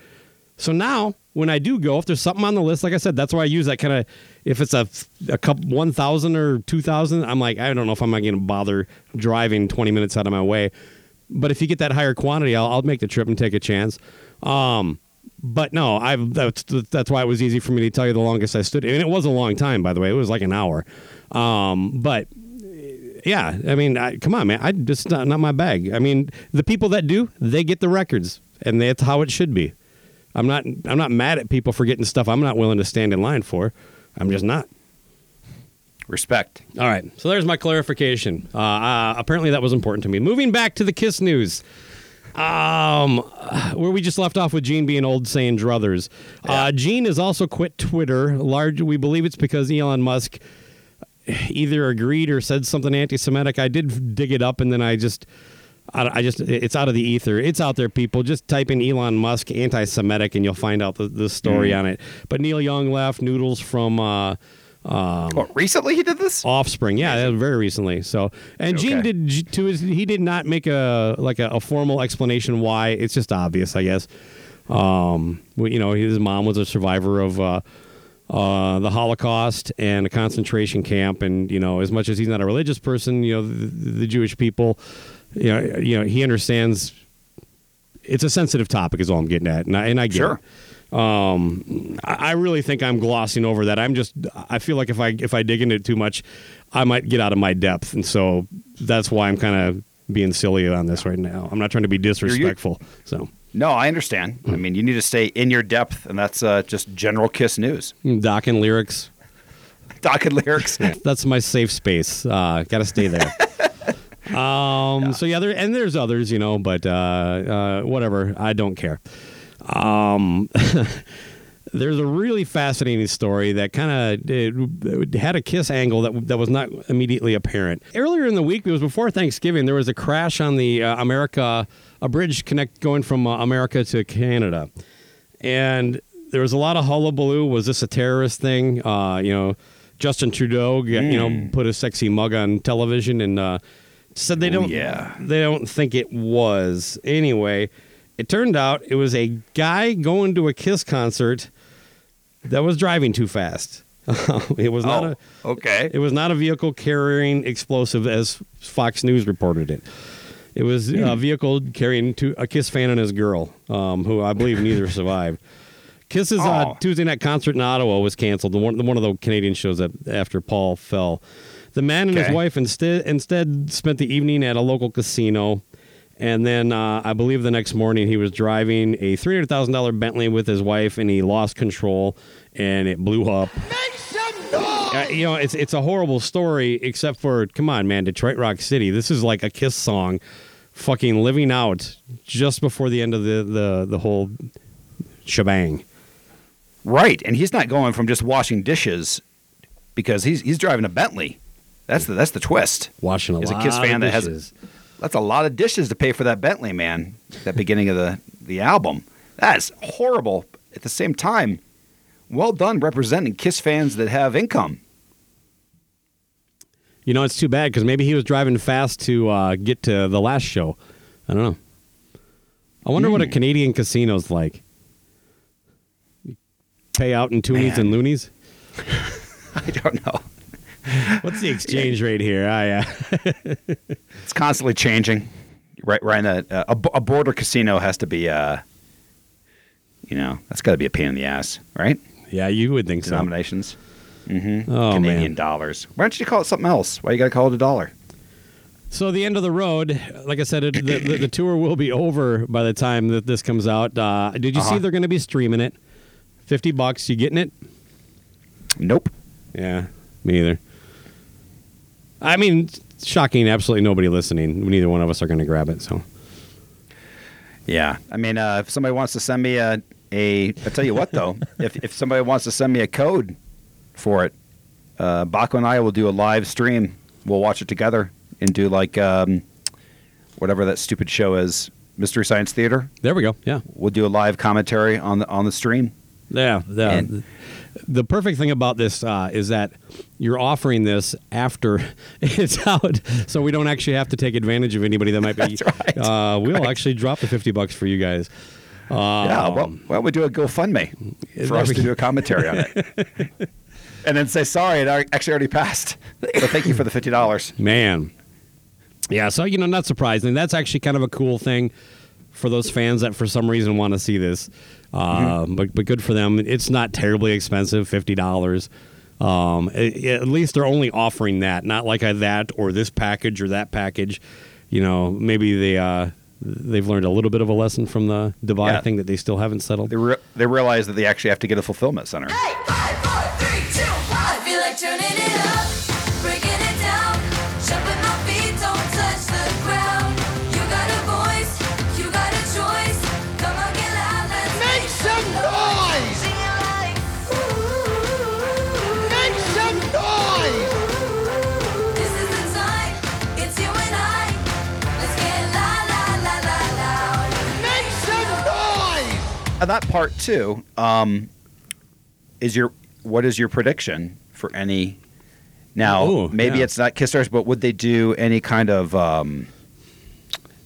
So now, when I do go, if there's something on the list, like I said, that's why I use that kind of. If it's a a couple one thousand or two thousand, I'm like, I don't know if I'm not going to bother driving 20 minutes out of my way. But if you get that higher quantity, I'll, I'll make the trip and take a chance. Um, but no, I've that's that's why it was easy for me to tell you the longest I stood, and it was a long time, by the way. It was like an hour. Um, but yeah, I mean, I, come on, man, I just not, not my bag. I mean, the people that do, they get the records, and that's how it should be. I'm not I'm not mad at people for getting stuff I'm not willing to stand in line for. I'm just not. Respect. All right, so there's my clarification. Uh, uh, apparently, that was important to me. Moving back to the Kiss news, um, where we just left off with Gene being old saying druthers. Uh, Gene has also quit Twitter. Large, we believe it's because Elon Musk either agreed or said something anti-Semitic. I did dig it up, and then I just. I I just, it's out of the ether. It's out there, people. Just type in Elon Musk anti-Semitic, and you'll find out the, the story on it. But Neil Young left. Noodles from uh, What, recently he did this? Offspring. Yeah, that very recently. So, and Gene did to his. He did not make a like a, a formal explanation why. It's just obvious, I guess. Um, you know, his mom was a survivor of uh, uh, the Holocaust and a concentration camp, and you know, as much as he's not a religious person, you know, the, the Jewish people, you know, you know, he understands. It's a sensitive topic, is all I'm getting at, and I, and I get Sure. it. Um, I really think I'm glossing over that. I'm just. I feel like if I if I dig into it too much, I might get out of my depth, and so that's why I'm kind of being silly on this right now. I'm not trying to be disrespectful. So No, I understand. I mean, you need to stay in your depth, and that's uh, just general Kiss news. Doc and lyrics. Doc and lyrics. That's my safe space. Uh, Got to stay there. um. So yeah, there and there's others, you know, but uh, uh, whatever. I don't care. Um. There's a really fascinating story that kind of had a kiss angle that that was not immediately apparent. Earlier in the week, it was before Thanksgiving. There was a crash on the uh, America, a bridge connect going from uh, America to Canada, and there was a lot of hullabaloo. Was this a terrorist thing? Uh, you know, Justin Trudeau, you know, put a sexy mug on television and uh, said they Oh, don't. yeah. they don't think it was. Anyway, it turned out it was a guy going to a Kiss concert that was driving too fast. it was not Oh, a. okay. It was not a vehicle carrying explosive as Fox News reported it. It was a vehicle carrying two, a Kiss fan and his girl, um, who I believe neither survived. Kiss's uh, Oh. Tuesday night concert in Ottawa was canceled. The one, the one of the Canadian shows that after Paul fell. The man and his wife instead instead spent the evening at a local casino, and then uh, I believe the next morning he was driving a three hundred thousand dollar Bentley with his wife, and he lost control, and it blew up. Uh, you know, it's it's a horrible story, except for come on, man, Detroit Rock City. This is like a Kiss song, fucking living out just before the end of the the the whole shebang. Right, and he's not going from just washing dishes because he's he's driving a Bentley. That's the that's the twist. Washing a As a lot Kiss fan of that has- dishes. That's a lot of dishes to pay for that Bentley, man. That beginning of the the album. That's horrible. At the same time, well done representing Kiss fans that have income. You know, it's too bad because maybe he was driving fast to uh, get to the last show. I don't know. I wonder what a Hmm. Canadian casino's like. Pay out in toonies and loonies. I don't know. What's the exchange rate here? I, uh, It's constantly changing. Right, right. In a, a, a border casino has to be, uh, you know, that's got to be a pain in the ass, right? yeah, you would think so. Denominations. Mm-hmm. Oh, Canadian man. dollars. Why don't you call it something else? Why you got to call it a dollar? So the end of the road, like I said, it, the, the, the tour will be over by the time that this comes out. Uh, did you see Uh-huh. they're going to be streaming it? Fifty bucks, you getting it? Nope. Yeah, me either. I mean, shocking. Absolutely nobody listening. Neither one of us are going to grab it. So Yeah. I mean, uh, if somebody wants to send me a, a I tell you what though, if if somebody wants to send me a code for it, uh, Bakko and I will do a live stream. We'll watch it together and do like um, whatever that stupid show is, Mystery Science Theater. there we go. Yeah, We'll do a live commentary on the on the stream. yeah. yeah. And- the perfect thing about this uh, is that you're offering this after it's out, so we don't actually have to take advantage of anybody that might be. Right. Uh, we'll actually drop the fifty bucks for you guys. yeah. Um, Well, why don't we do a GoFundMe for us to do a commentary on it, and then say sorry, it actually already passed, but thank you for the fifty dollars. Man. Yeah, so you know, not surprising. That's actually kind of a cool thing for those fans that for some reason want to see this. Uh, but but good for them. It's not terribly expensive, fifty dollars. Um, a- at least they're only offering that, not like a that or this package or that package. You know, maybe they uh, they've learned a little bit of a lesson from the Divide Yeah. thing that they still haven't settled. They re- they realize that they actually have to get a fulfillment center. Hey, five, that part too um, is your what is your prediction for any now Ooh, maybe yeah. it's not kiss stars but would they do any kind of um,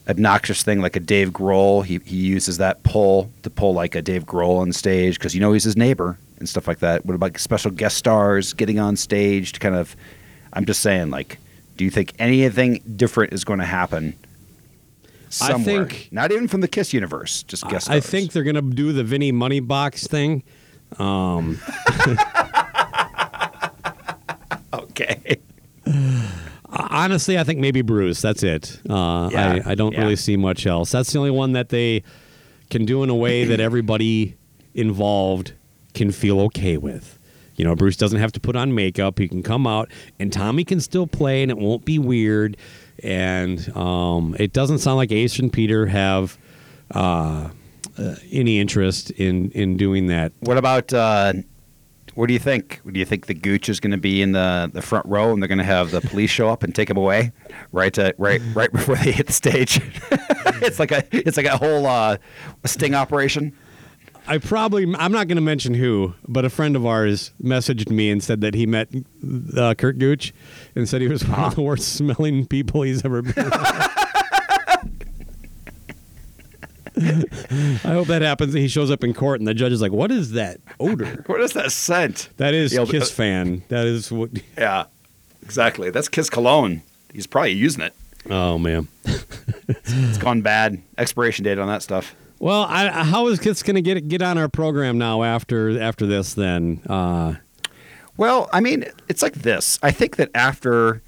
obnoxious thing like a dave grohl he, he uses that pull to pull like a dave grohl on stage because you know he's his neighbor and stuff like that what about special guest stars getting on stage to kind of i'm just saying like do you think anything different is going to happen I think- not even from the kiss universe just guest I stars think they're going to do the Vinnie Money Box thing. Um, okay Honestly, I think maybe Bruce. That's it. Uh, Yeah, I, I don't yeah. really see much else. That's the only one that they can do in a way that everybody involved can feel okay with. You know, Bruce doesn't have to put on makeup. He can come out, and Tommy can still play, and it won't be weird. And um, it doesn't sound like Ace and Peter have uh, uh, any interest in in doing that. What about uh, what do you think? Do you think the Gooch is going to be in the, the front row and they're going to have the police show up and take him away right to, right right before they hit the stage? it's like a it's like a whole uh, sting operation. I probably I'm not going to mention who, but a friend of ours messaged me and said that he met uh, Kurt Gooch and said he was one of the worst smelling people he's ever been. around. I hope that happens. He shows up in court and the judge is like, "What is that odor?" What is that scent? That is Yeah, but- Kiss fan. That is what. Yeah, exactly. That's Kiss cologne. He's probably using it. Oh man. It's gone bad. Expiration date on that stuff. Well, I, I- how is Kiss going to get get on our program now after after this? Then uh, Well, I mean, it's like this. I think that after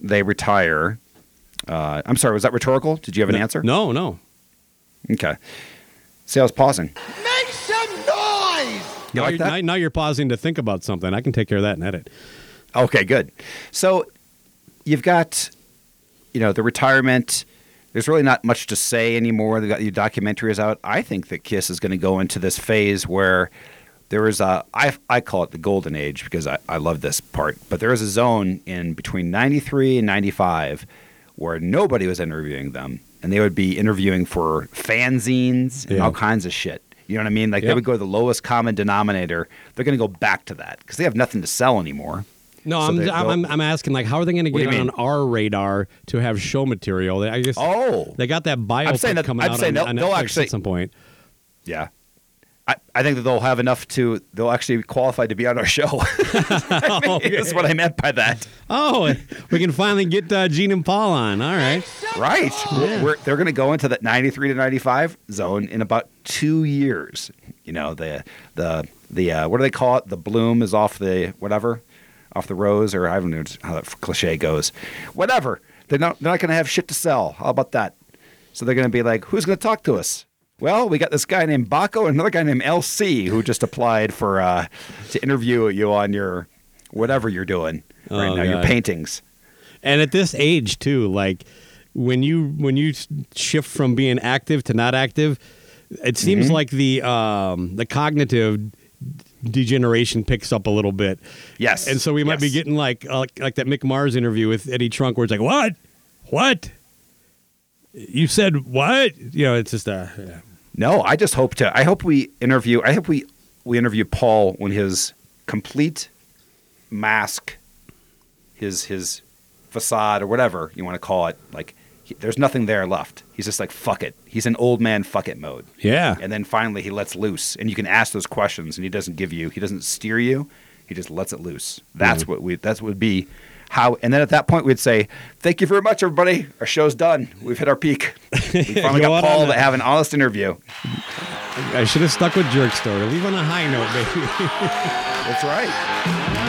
they retire, uh, I'm sorry, was that rhetorical? Did you have an answer? No, no. Okay. See, I was pausing. Make some noise! You now, like you're, that? now, now you're pausing to think about something. I can take care of that in edit. Okay, good. So you've got, you know, the retirement. There's really not much to say anymore. The documentary is out. I think that Kiss is going to go into this phase where there is a, I, I call it the golden age because I, I love this part, but there was a zone in between 93 and 95 where nobody was interviewing them and they would be interviewing for fanzines and Yeah. all kinds of shit. You know what I mean? Like they would go to the lowest common denominator. They're going to go back to that because they have nothing to sell anymore. No, So I'm, they- I'm, I'm I'm asking like how are they going to get on our radar to have show material? I guess Oh, they got that bio I'm saying that- coming I'm out on, they'll- on they'll Netflix actually- at some point. Yeah. I, I think that they'll have enough to they'll actually qualify to be on our show. I mean, That's what I meant by that. Oh, we can finally get uh, Gene and Paul on. All right. Right. We're, we're- they're going to go into that 93 to 95 zone in about 2 years. You know, the the the uh, what do they call it? The bloom is off the whatever, off the rose or I don't know how that cliche goes. Whatever. They're not they're not going to have shit to sell. How about that? So they're going to be like, who's going to talk to us? Well, we got this guy named Bakko and another guy named LC who just applied for uh, to interview you on your whatever you're doing right Oh, now, your paintings. And at this age too, like when you when you shift from being active to not active, it seems Mm-hmm. like the um, the cognitive degeneration picks up a little bit. Yes. And so we might be getting like uh, like that Mick Mars interview with Eddie Trunk, where it's like, "What? What? You said what?" You know, it's just uh, yeah. No, I just hope to. I hope we interview. I hope we we interview Paul when his complete mask, his his facade or whatever you want to call it, like he, there's nothing there left. He's just like fuck it. He's in old man fuck it mode. yeah. And then finally he lets loose, and you can ask those questions, and he doesn't give you. He doesn't steer you. He just lets it loose. That's what we. That's what would be. How and then at that point we'd say, "Thank you very much, everybody. Our show's done. We've hit our peak. We finally got Paul to have an honest interview." I should have stuck with Jerk Story. Leave on a high note, baby. That's right.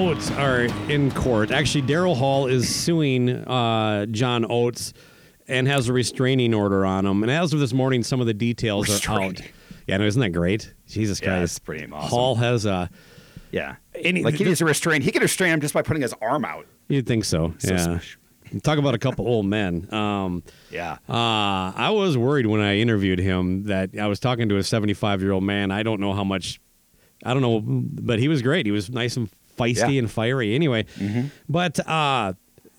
Oates are in court. Actually, Daryl Hall is suing uh, John Oates and has a restraining order on him. And as of this morning, some of the details are out. Yeah, no, isn't that great? Jesus Yeah, Christ, that's pretty awesome. Hall has a. Yeah. Any- like he needs to restrain. He could restrain him just by putting his arm out. You'd think so. So yeah. smash. Talk about a couple old men. Um, Yeah. Uh, I was worried when I interviewed him that I was talking to a 75 year old man. I don't know how much, I don't know, but he was great. He was nice and feisty Yeah. Mm-hmm. and fiery anyway. But uh,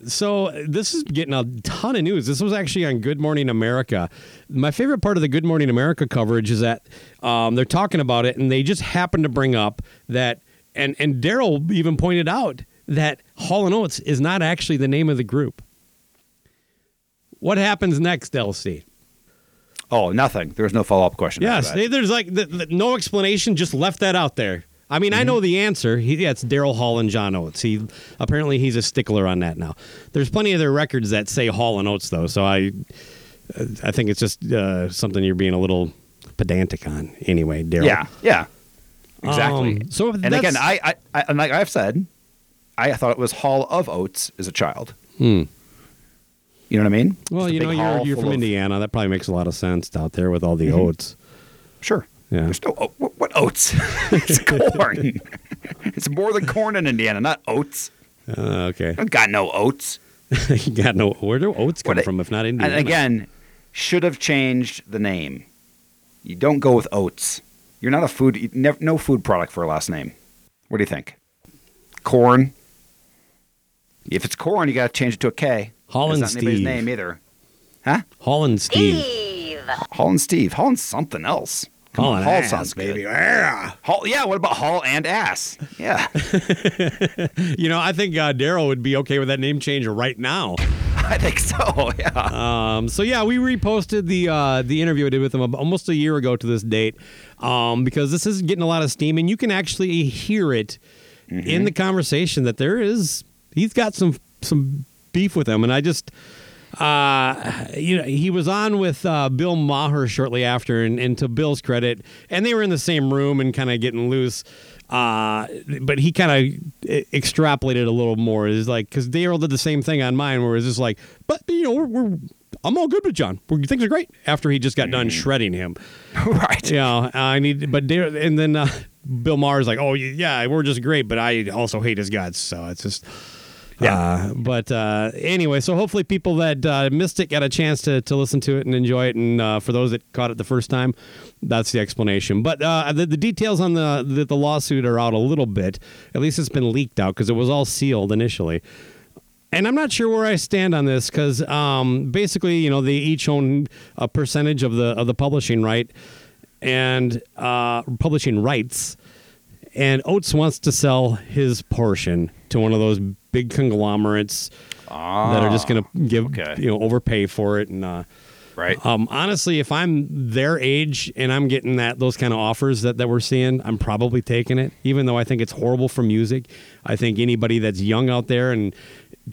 so this is getting a ton of news. This was actually on Good Morning America. My favorite part of the Good Morning America coverage is that um, they're talking about it and they just happen to bring up that, and, and Daryl even pointed out that Hall and Oates is not actually the name of the group. What happens next, LC? Oh, nothing. There was no follow up question. Yes, after that. they- there's like the, the- no explanation. Just left that out there. I mean, I know the answer. He, yeah, it's Daryl Hall and John Oates. He apparently he's a stickler on that now. There's plenty of their records that say Hall and Oates though, so I I think it's just uh, something you're being a little pedantic on. Anyway, Daryl. Yeah, yeah, exactly. Um, so and again, I, I, I, and like I've said, I thought it was Hall of Oats as a child. Hmm. You know what I mean? Well, you know, you're, you're from of- Indiana. That probably makes a lot of sense out there with all the Mm-hmm. oats. Sure. Yeah. There's no o- what, what oats. it's corn. it's more than corn in Indiana, not oats. Uh, okay. I got no oats. you got no. Where do oats come What it- from if not Indiana? And again, should have changed the name. You don't go with oats. You're not a food. you nev- no food product for a last name. What do you think? Corn. If it's corn, you got to change it to a K. Holland That's not anybody's Steve. name either. Huh? Holland Steve. Holland Steve. Holland's something else. Come on, Hall ass, sounds baby. good. Hall, yeah. What about Hall and ass? Yeah, You know, I think uh, Daryl would be okay with that name change right now. I think so. Yeah. Um, so yeah, we reposted the uh, the interview I did with him almost a year ago to this date um, because this is getting a lot of steam, and you can actually hear it in the conversation that there is he's got some some beef with him, and I just. Uh, you know, he was on with uh, Bill Maher shortly after, and, and to Bill's credit, and they were in the same room and kind of getting loose. Uh, but he kind of extrapolated a little more. It's like because Daryl did the same thing on mine, where it's just like, but you know, we're, we're I'm all good with John. We're, things are great. After he just got done shredding him, right. you know, I need, but Daryl, and then uh, Bill Maher's like, oh yeah, we're just great, but I also hate his guts. So it's just. Yeah, but uh, anyway, so hopefully people that uh, missed it got a chance to, to listen to it and enjoy it, and uh, for those that caught it the first time, that's the explanation. But uh, the, the details on the, the the lawsuit are out a little bit. At least it's been leaked out because it was all sealed initially. And I'm not sure where I stand on this because um, basically, you know, they each own a percentage of the of the publishing right and uh, publishing rights. And Oates wants to sell his portion to one of those big conglomerates that are just going to give okay. you know overpay for it and. Uh, Right. um, honestly, if I'm their age and I'm getting that those kind of offers that, that we're seeing, I'm probably taking it. Even though I think it's horrible for music, I think anybody that's young out there and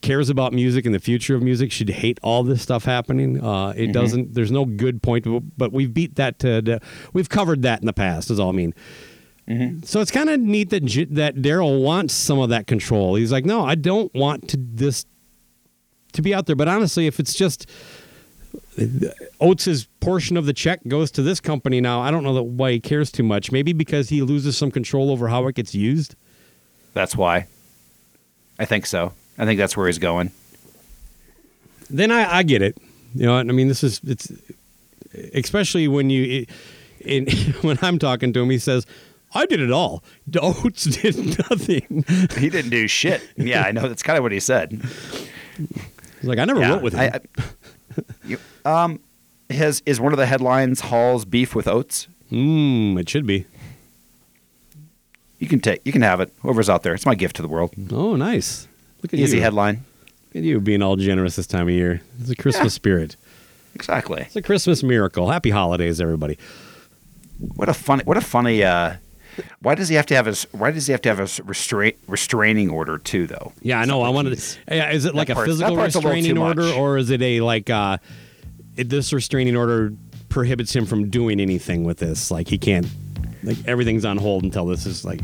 cares about music and the future of music should hate all this stuff happening. Uh, it doesn't. There's no good point, but we've beat that to. to we've covered that in the past. Is all I mean. Mm-hmm. So it's kind of neat that J- that Daryl wants some of that control. He's like, no, I don't want to this to be out there. But honestly, if it's just uh, Oates' portion of the check goes to this company now. I don't know that why he cares too much. Maybe because he loses some control over how it gets used. That's why. I think so. I think that's where he's going. Then I, I get it. You know, I mean, this is it's especially when you in when I'm talking to him, he says, "I did it all. Oates did nothing." He didn't do shit. Yeah, I know. That's kind of what he said. He's like, "I never Yeah, wrote with him." I- I- you- um, has is one of the headlines Hall's beef with Oates? Hmm, it should be. You can take. You can have it. Whoever's out there, it's my gift to the world. Oh, nice. Look at Easy you. headline. Look at you being all generous this time of year. It's a Christmas Yeah. spirit. Exactly. It's a Christmas miracle. Happy holidays, everybody. What a funny. What a funny. Uh, why does he have to have a Why does he have to have a restraint restraining order too? Though. Yeah, I know. I wanted. To, yeah, is it like a physical part's a restraining order, much. or is it a like uh, this restraining order prohibits him from doing anything with this? Like he can't. Like everything's on hold until this is like,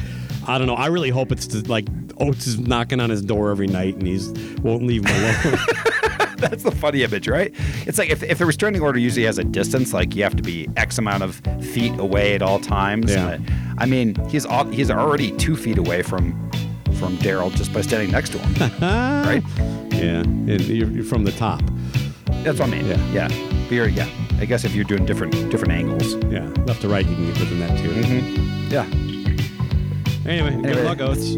I don't know. I really hope it's to, like Oates is knocking on his door every night, and he's won't leave him alone. That's the funny image, right? It's like if, if the restraining order usually has a distance, like you have to be X amount of feet away at all times. Yeah. I mean, he's al- he's already two feet away from from Daryl just by standing next to him, right? yeah, and you're, you're from the top. That's what I mean. Yeah. yeah. But you're- yeah. I guess if you're doing different different angles. Yeah, left to right, you can get within that too. Mm-hmm. Yeah. Anyway, Anyway. good luck, Oates.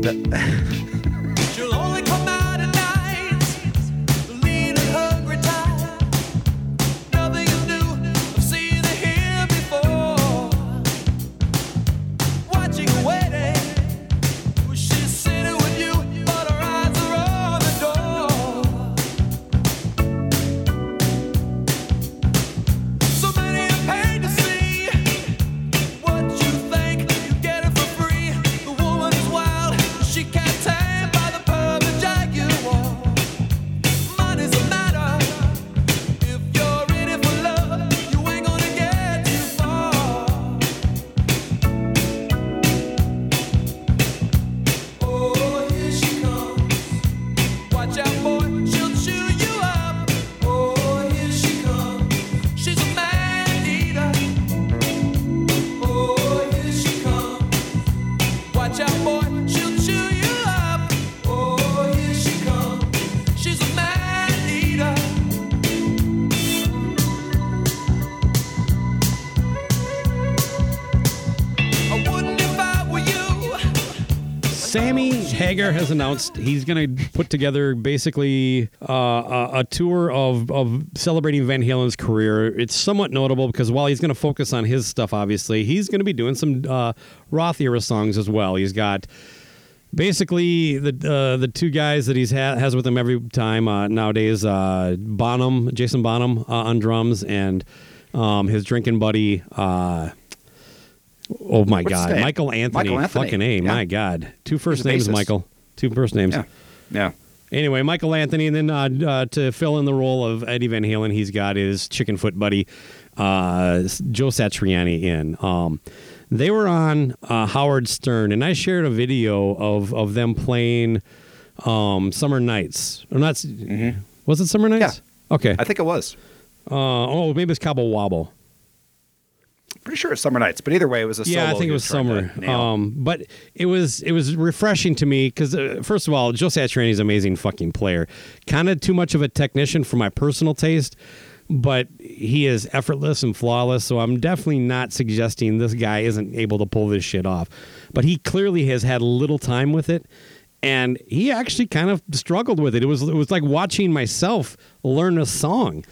Hagar has announced he's going to put together basically uh, a, a tour of, of celebrating Van Halen's career. It's somewhat notable because while he's going to focus on his stuff, obviously, he's going to be doing some uh, Roth era songs as well. He's got basically the uh, the two guys that he's ha- has with him every time uh, nowadays uh, Bonham, Jason Bonham uh, on drums, and um, his drinking buddy. Oh my What's God. Michael Anthony. Michael Anthony. Fucking a, Yeah. my God. Two first names. Michael. Two first names. Yeah. Yeah. Anyway, Michael Anthony, and then uh, uh, to fill in the role of Eddie Van Halen, he's got his Chickenfoot buddy uh, Joe Satriani in. Um, they were on uh, Howard Stern, and I shared a video of of them playing um, Summer Nights. Or not? Was it Summer Nights? Yeah. Okay. Mm-hmm. I think it was. Uh, oh, maybe it's Cabo Wabo. Pretty sure it's summer nights, but either way, it was a yeah, I think it was summer. Um, but it was it was refreshing to me because uh, first of all, Joe Satriani is an amazing fucking player. Kind of too much of a technician for my personal taste, but he is effortless and flawless. So I'm definitely not suggesting this guy isn't able to pull this shit off. But he clearly has had little time with it. And he actually kind of struggled with it. It was it was like watching myself learn a song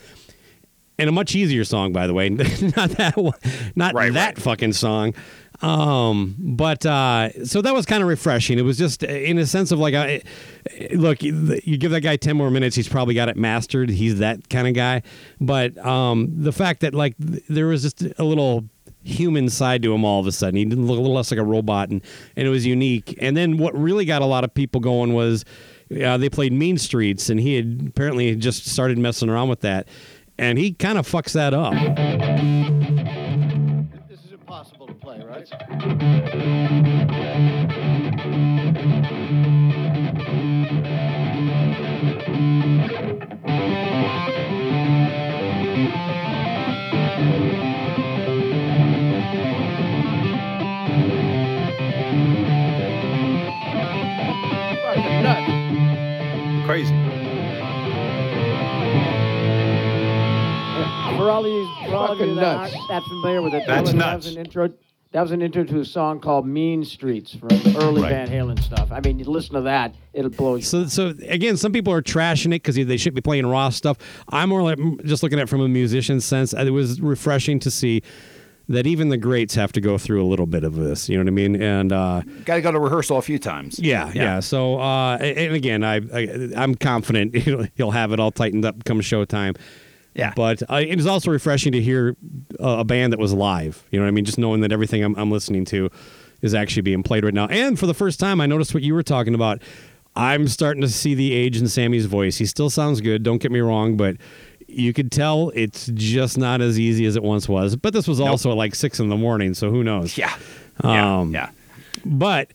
and a much easier song, by the way. not that one, not Right, that right. fucking song. Um, but uh, so that was kind of refreshing. It was just in a sense of like, I, look, you give that guy ten more minutes, he's probably got it mastered. He's that kind of guy. But um, the fact that like there was just a little human side to him all of a sudden. He didn't look a little less like a robot, and and it was unique. And then what really got a lot of people going was. Uh, they played Mean Streets, and he had apparently just started messing around with that, and he kind of fucks that up. This is impossible to play, right? Crazy. For all these, for all of you Fucking that nuts. aren't that familiar with it, That's that was, nuts. That was an intro. That was an intro to a song called "Mean Streets" from early Right. Van Halen stuff. I mean, you listen to that, it'll blow you. So, so again, some people are trashing it because they should be playing raw stuff. I'm more like just looking at it from a musician's sense. It was refreshing to see that even the greats have to go through a little bit of this. You know what I mean? And uh, Got to go to rehearsal a few times. yeah, yeah. So, uh, and again, I, I I'm confident he'll, he'll have it all tightened up come showtime. Yeah. But uh, it is also refreshing to hear a, a band that was live. You know what I mean? Just knowing that everything I'm, I'm listening to is actually being played right now. And for the first time, I noticed what you were talking about. I'm starting to see the age in Sammy's voice. He still sounds good. Don't get me wrong, but you could tell it's just not as easy as it once was. But this was also at like six in the morning, so who knows? Yeah. Yeah. Um, yeah. but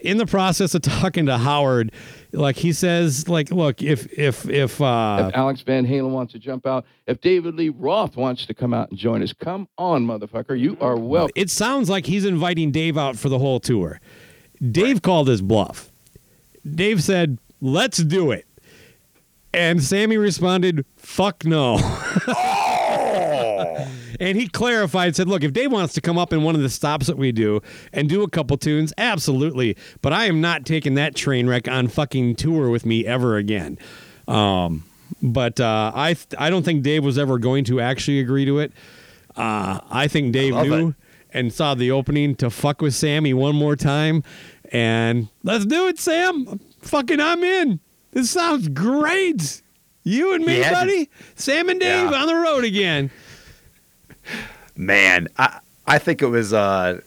in the process of talking to Howard, like he says, like, look, if if if uh, if Alex Van Halen wants to jump out, if David Lee Roth wants to come out and join us, come on, motherfucker. You are welcome. it sounds like he's inviting Dave out for the whole tour. Dave called his bluff. Dave said, "Let's do it," and Sammy responded, "Fuck no." And he clarified, said, "Look, if Dave wants to come up in one of the stops that we do and do a couple tunes, absolutely. But I am not taking that train wreck on fucking tour with me ever again." Um, but uh, I I don't think Dave was ever going to actually agree to it. Uh, I think Dave love knew it. and saw the opening to fuck with Sammy one more time, and let's do it, Sam. Fucking, I'm in. This sounds great. You and me, buddy. Sam and Dave Yeah. on the road again. Man, I I think it was. Uh,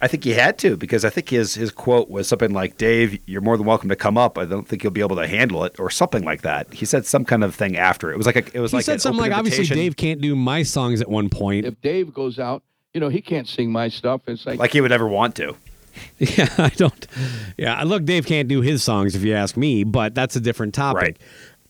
I think he had to because I think his his quote was something like, "Dave, you're more than welcome to come up. I don't think you'll be able to handle it," or something like that. He said some kind of thing after. It was like a, it was like He like said something open like, obviously. Dave can't do my songs at one point. If Dave goes out, you know, he can't sing my stuff. It's like, like he would ever want to. Yeah, I don't. Yeah, look, Dave can't do his songs if you ask me, but that's a different topic.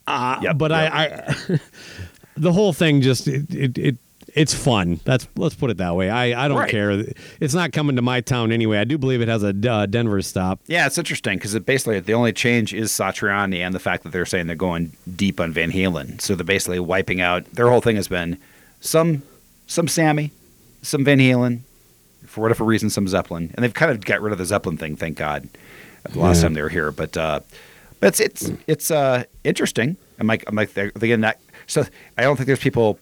Uh, Yep, but I, I, the whole thing just it, it, it it's fun. That's let's put it that way. I I don't Right. care. It's not coming to my town anyway. I do believe it has a uh, Denver stop. Yeah, it's interesting because it basically the only change is Satriani and the fact that they're saying they're going deep on Van Halen. So they're basically wiping out. Their whole thing has been some some Sammy, some Van Halen, for whatever reason, some Zeppelin, and they've kind of got rid of the Zeppelin thing. Thank God. The last Yeah. time they were here, but uh, but it's it's it's uh, interesting. I'm like I'm like they're, they're getting that. So I don't think there's people.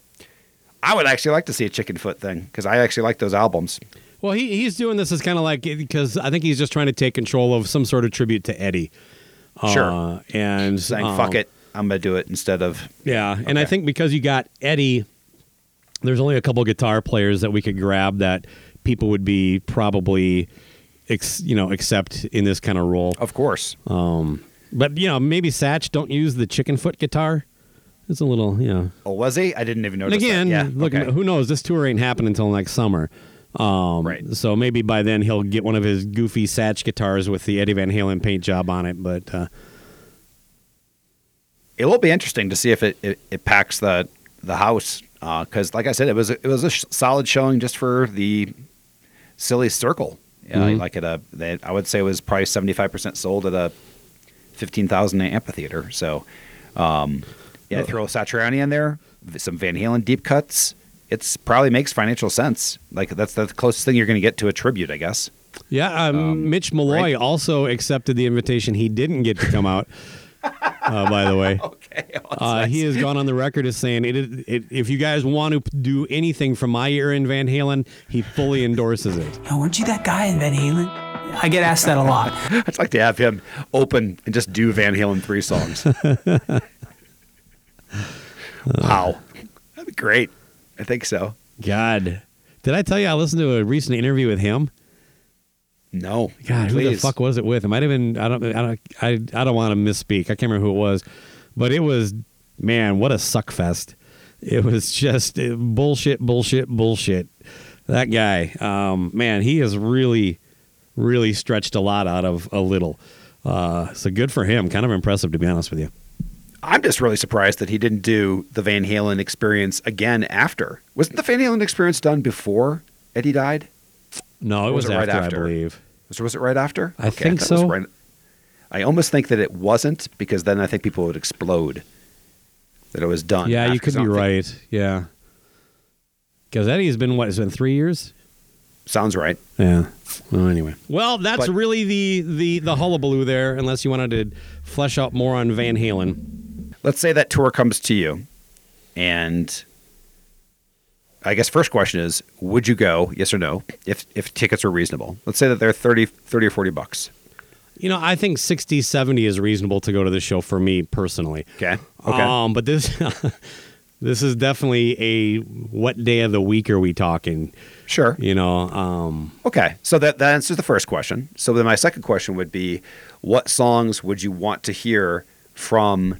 I would actually like to see a Chickenfoot thing because I actually like those albums. Well, he he's doing this as kind of like because I think he's just trying to take control of some sort of tribute to Eddie. Sure. Uh, and Saying um, fuck it, I'm gonna do it instead of Yeah, and I think because you got Eddie, there's only a couple guitar players that we could grab that people would be probably, ex, you know, accept in this kind of role. of course. Um, but you know, maybe Satch don't use the Chickenfoot guitar. It's a little, you know. Oh, was he? I didn't even notice. And again, that. yeah, look, okay. who knows? This tour ain't happening until next summer. Um, Right. So maybe by then he'll get one of his goofy Satch guitars with the Eddie Van Halen paint job on it. But uh, it will be interesting to see if it, it, it packs the the house because, like I said, it was a, it was a sh- solid showing just for the silly circle. Yeah, Mhm. like at a, they, I would say it was probably seventy five percent sold at a fifteen thousand amphitheater. So, um, yeah, throw a Satriani in there, some Van Halen deep cuts. It's probably makes financial sense. Like that's the closest thing you're going to get to a tribute, I guess. Yeah, um, Mitch Malloy right? also accepted the invitation. He didn't get to come out. uh, by the way, Okay, uh, he has gone on the record as saying, it, it, "If you guys want to do anything from my ear in Van Halen, he fully endorses it." Oh, weren't you that guy in Van Halen? I get asked that a lot. I'd like to have him open and just do Van Halen three songs. wow, that'd be great. I think so. God, did I tell you I listened to a recent interview with him? No, God, who the fuck was it with? It might have been. I don't. I don't. I, I don't want to misspeak. I can't remember who it was, but it was. Man, what a suck fest! It was just bullshit, bullshit, bullshit. That guy, um, man, he has really, really stretched a lot out of a little. Uh, so good for him. Kind of impressive, to be honest with you. I'm just really surprised that he didn't do the Van Halen experience again after. Wasn't the Van Halen experience done before Eddie died? No, it was, was it right after, after? I believe. Was, was it right after? I Okay, think thought it was so. right- I almost think that it wasn't because then I think people would explode. That it was done. Yeah, after, you could I be right. Yeah, because Eddie's been what? It's been three years. Sounds right. Yeah. Well, anyway. Well, that's But- really the the the hullabaloo there. Unless you wanted to flesh out more on Van Halen. Let's say that tour comes to you and i guess first question is would you go yes or no if if tickets are reasonable? Let's say that they're 30 30 or 40 bucks. You know, I think 60, 70 is reasonable to go to the show for me personally. okay okay. Um, but this this is definitely a what day of the week are we talking? sure. You know, um, okay so that that answers the first question. So then my second question would be what songs would you want to hear from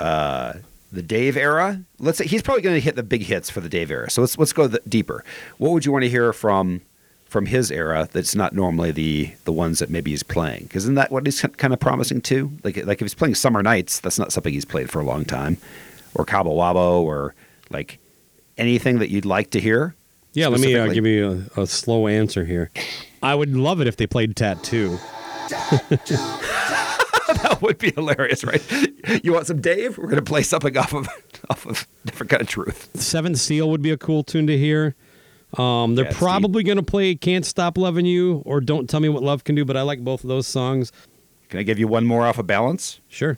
uh the Dave era. Let's say he's probably going to hit the big hits for the Dave era. So let's let's go the, deeper. What would you want to hear from from his era that's not normally the the ones that maybe he's playing. Because isn't that what he's kind of promising too? Like like if he's playing Summer Nights, that's not something he's played for a long time, or Cabo Wabo, or like anything that you'd like to hear. Yeah, let me uh, give you a, a slow answer here. I would love it if they played Tattoo. That would be hilarious, right? You want some Dave? We're gonna play something off of off of different kind of truth. Seventh Seal would be a cool tune to hear. Um, they're Yeah, probably going to play "Can't Stop Loving You" or "Don't Tell Me What Love Can Do," but I like both of those songs. Can I give you one more off of balance? Sure,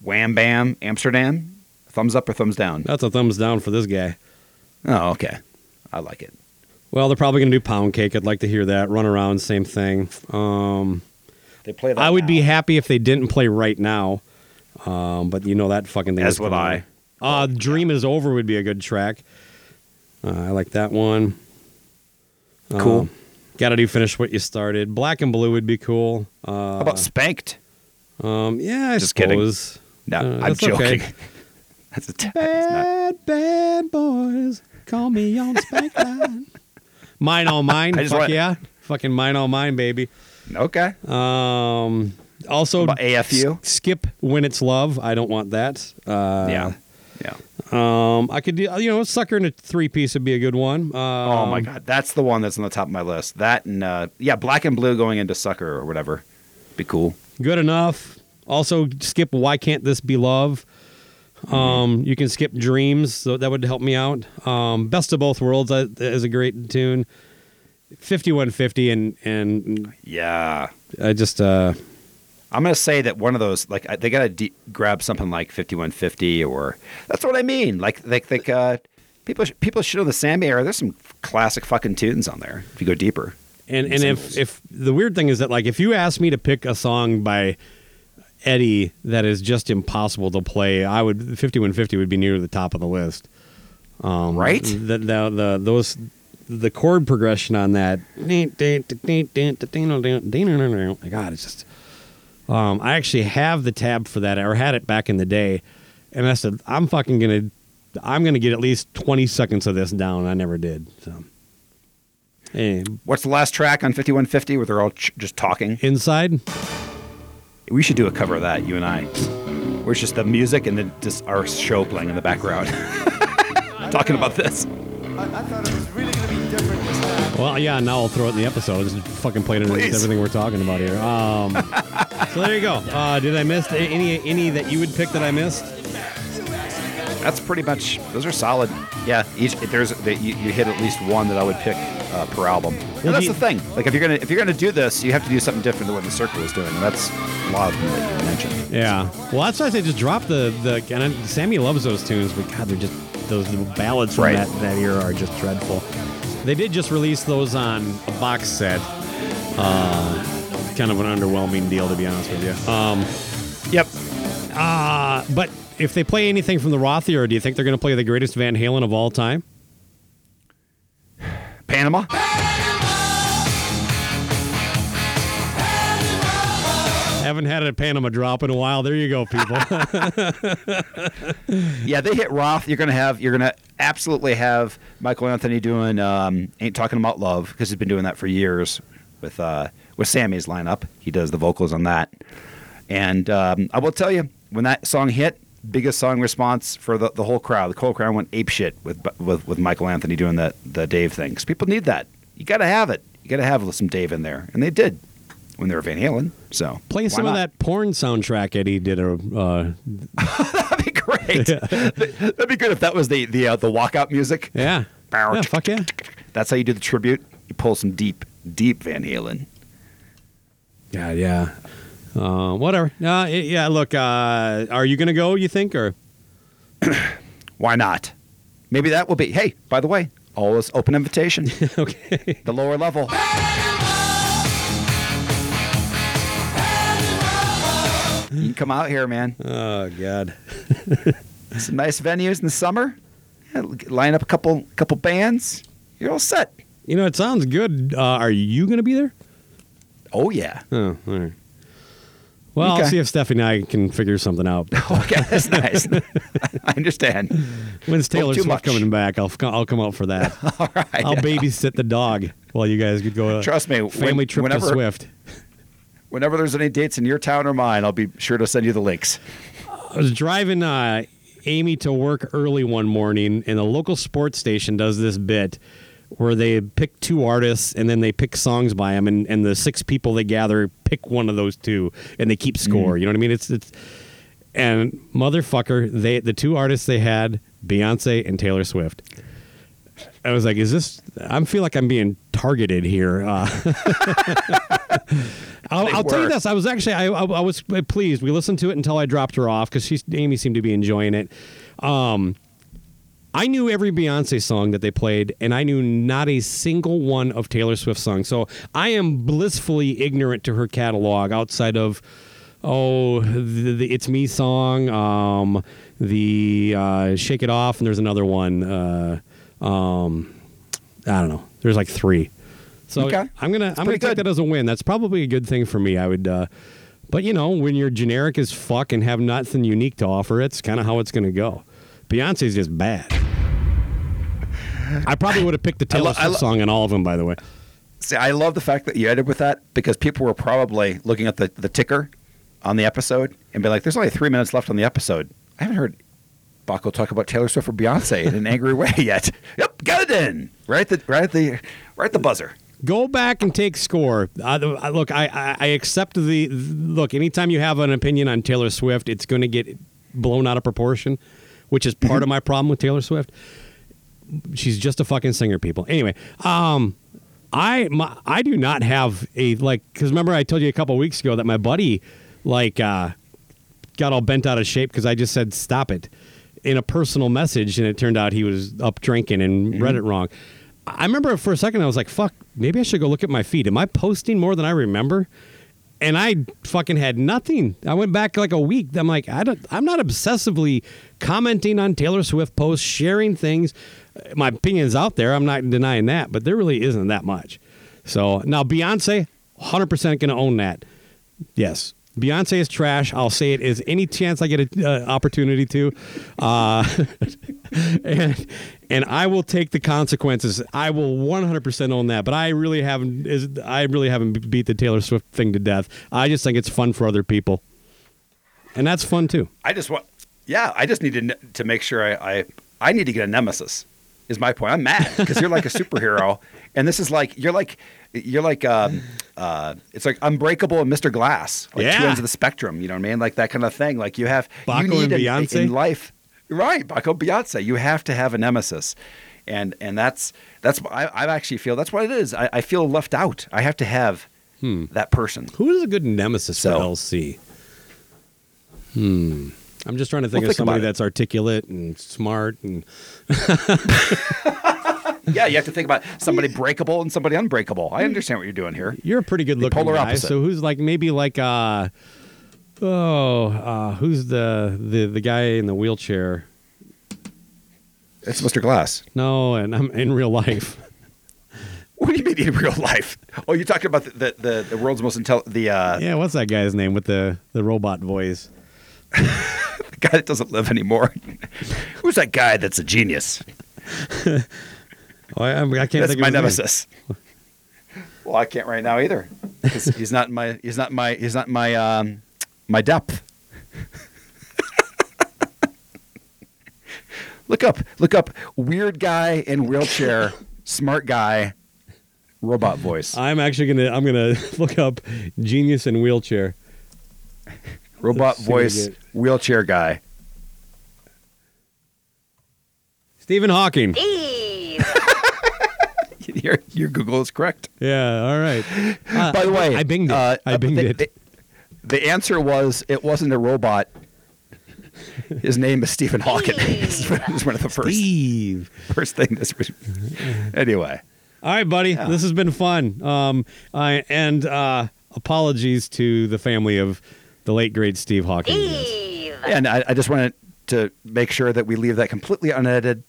Wham Bam Amsterdam. Thumbs up or thumbs down? that's a thumbs down for this guy. Oh, okay. I like it. Well, they're probably going to do "Pound Cake." I'd like to hear that. "Run Around," same thing. Um, They play that. I would now. be happy if they didn't play right now. Um, but you know that fucking thing. As would. I. Uh, "Dream Is Over" would be a good track. Uh, I like that one. Cool. Got to do finish what you started. Black and blue would be cool. Uh, How about spanked? Um, yeah, I Just kidding. No, Uh, I'm that's okay. joking. That's a t- that's not- Bad, bad boys, call me on spank line. Mine all mine. Fuck want- yeah. Fucking mine all mine, baby. Okay. Um, also, About AFU? s- skip when it's love. I don't want that. Uh, yeah. Yeah. Um, I could do, you know, sucker in a three piece would be a good one. Um, Oh my god, that's the one that's on the top of my list. That and uh, yeah, black and blue going into sucker or whatever, be cool. Good enough. Also, skip why can't this be love? Um, you can skip dreams, so that would help me out. Um, best of both worlds is a great tune. Fifty one fifty and and Yeah, I just uh, I'm gonna say that one of those like they gotta de- grab something like 5150 or that's what I mean. Like like like uh, people sh- people should know the Sammy era. There's some classic fucking tunes on there if you go deeper. and and if if the weird thing is that like if you ask me to pick a song by Eddie that is just impossible to play, I would fifty one fifty would be near the top of the list. Um, Right? The, the the those the chord progression on that. My God, it's just. Um, I actually have the tab for that, or had it back in the day, and I said I'm fucking gonna, I'm gonna get at least twenty seconds of this down. I never did. So, hey, What's the last track on 5150 where they're all ch- just talking? inside. We should do a cover of that, you and I. Where it's just the music and then just our show playing in the background. Talking about this. Well, yeah. Now I'll throw it in the episode. Just fucking play it in Please. everything we're talking about here. Um, so there you go. Uh, did I miss any any that you would pick that I missed? That's pretty much. Those are solid. Yeah, each there's that you, you hit at least one that I would pick uh, per album. And Well, that's the thing. Like if you're gonna if you're gonna do this, you have to do something different than what the circle is doing. And that's a lot of them that you mentioned. Yeah. Well, that's why I say just drop the the. And I, Sammy loves those tunes, but God, they're just those ballads from Right. that that era are just dreadful. They did just release those on a box set. Uh, kind of an underwhelming deal, to be honest with you. Um, Yep. uh, but if they play anything from the Roth era, do you think they're going to play the greatest Van Halen of all time? Panama. Haven't had a Panama drop in a while. There you go, people. Yeah, they hit Roth. You're gonna have you're gonna absolutely have Michael Anthony doing um, "Ain't Talking About Love" because he's been doing that for years with uh, with Sammy's lineup. He does the vocals on that, and um, I will tell you when that song hit, biggest song response for the, the whole crowd. The whole crowd went ape shit with with with Michael Anthony doing the the Dave thing because people need that. You got to have it. You got to have some Dave in there, and they did when they were Van Halen. So Play why some of that porn soundtrack Eddie did. A, uh, That'd be great. That'd be good if that was the the uh, the walkout music. yeah. Yeah, fuck yeah. That's how you do the tribute. You pull some deep, deep Van Halen. Yeah, yeah. Uh, whatever. Uh, it- yeah, look, uh, are you going to go, you think? or Why not? Maybe that will be. Hey, by the way, always open invitation. Okay. the lower level. You can come out here, man. Oh, God. Some nice venues in the summer. Yeah, line up a couple couple bands. You're all set. You know, it sounds good. Uh, are you going to be there? Oh yeah. Oh, all right. Well, I'll see if Stephanie and I can figure something out. Okay, that's nice. I understand. When's Taylor Swift much. coming back? I'll I'll come out for that. All right. I'll babysit the dog while you guys could go. uh, Trust me, when- family trip whenever- to Swift. Whenever there's any dates in your town or mine, I'll be sure to send you the links. I was driving uh, Amy to work early one morning, and the local sports station does this bit where they pick two artists and then they pick songs by them, and, and the six people they gather pick one of those two, and they keep score. You know what I mean? It's it's and motherfucker, they the two artists they had Beyonce and Taylor Swift. I was like, "Is this?" I feel like I'm being targeted here. Uh, I'll, I'll tell you this: I was actually I, I, I was pleased. We listened to it until I dropped her off because she Amy seemed to be enjoying it. Um, I knew every Beyonce song that they played, and I knew not a single one of Taylor Swift songs. So I am blissfully ignorant to her catalog outside of oh the, the "It's Me" song, um, the uh, "Shake It Off," and there's another one. Uh, um, I don't know. There's like three. So Okay. I'm gonna I'm gonna pretty take that as a win. That's probably a good thing for me. I would. Uh, but you know, when you're generic as fuck and have nothing unique to offer, it's kind of how it's going to go. Beyonce's just bad. I probably would have picked the I Taylor lo- Swift lo- song on all of them, by the way. See, I love the fact that you ended with that because people were probably looking at the, the ticker on the episode and be like, there's only three minutes left on the episode. I haven't heard Bakko talk about Taylor Swift or Beyonce in an angry way yet. Yep, got it in. Right the, right the, right the buzzer. Go back and take score. Uh, uh, look, I, I, I accept the look. Anytime you have an opinion on Taylor Swift, it's going to get blown out of proportion, which is part of my problem with Taylor Swift. She's just a fucking singer, people. Anyway, um, I my, I do not have a like because remember I told you a couple weeks ago that my buddy like uh, got all bent out of shape because I just said stop it in a personal message, and it turned out he was up drinking and mm-hmm. read it wrong. I remember for a second I was like, "Fuck, maybe I should go look at my feed. Am I posting more than I remember?" And I fucking had nothing. I went back like a week. I'm like, I don't. I'm not obsessively commenting on Taylor Swift posts, sharing things. Uh, my opinion's out there. I'm not denying that, but there really isn't that much. So now Beyonce, 100 percent going to own that. Yes. Beyonce is trash. I'll say it as any chance I get an uh, opportunity to, uh, and and I will take the consequences. I will 100% own that. But I really haven't. Is I really haven't beat the Taylor Swift thing to death. I just think it's fun for other people, and that's fun too. I just want, yeah, I just need to, to make sure I, I, I need to get a nemesis. Is my point. I'm mad because you're like a superhero, and this is like you're like you're like um, uh, it's like Unbreakable and Mr. Glass, like two ends of the spectrum. You know what I mean? Like that kind of thing. Like you have Bakko you need and Beyonce? in life, right? Bakko Beyonce. You have to have a nemesis, and and that's that's I, I actually feel that's what it is. I, I feel left out. I have to have that person. Who is a good nemesis So- for LC? Hmm. I'm just trying to think Well, of think somebody that's articulate and smart and Yeah, you have to think about somebody breakable and somebody unbreakable. I understand what you're doing here. You're a pretty good looking polar guy. opposite. So who's like maybe like uh oh uh who's the the the guy in the wheelchair? It's Mr. Glass. No, and I'm in real life. What do you mean in real life? Oh, you're talking about the the, the, the world's most intelligent the uh, Yeah, what's that guy's name with the the robot voice? the guy that doesn't live anymore. Who's that guy that's a genius? I, I can't That's think my of his name. nemesis. Well, I can't right now either he's not in my he's not in my he's not in my um, my depth. look up look up weird guy in wheelchair, smart guy, robot voice. I'm actually gonna I'm gonna look up genius in wheelchair. Robot Let's see what we voice, wheelchair guy. Stephen Hawking. your, your Google is correct. Yeah, all right. Uh, By the way, I binged it. uh, I binged the, it. The, the answer was it wasn't a robot. His name is Stephen Hawking. It's one of the first Steve. first thing that's anyway. All right, buddy. This has been fun. Um, I and uh, apologies to the family of the late great Steve Hawking. Steve. And I, I just wanted to make sure that we leave that completely unedited.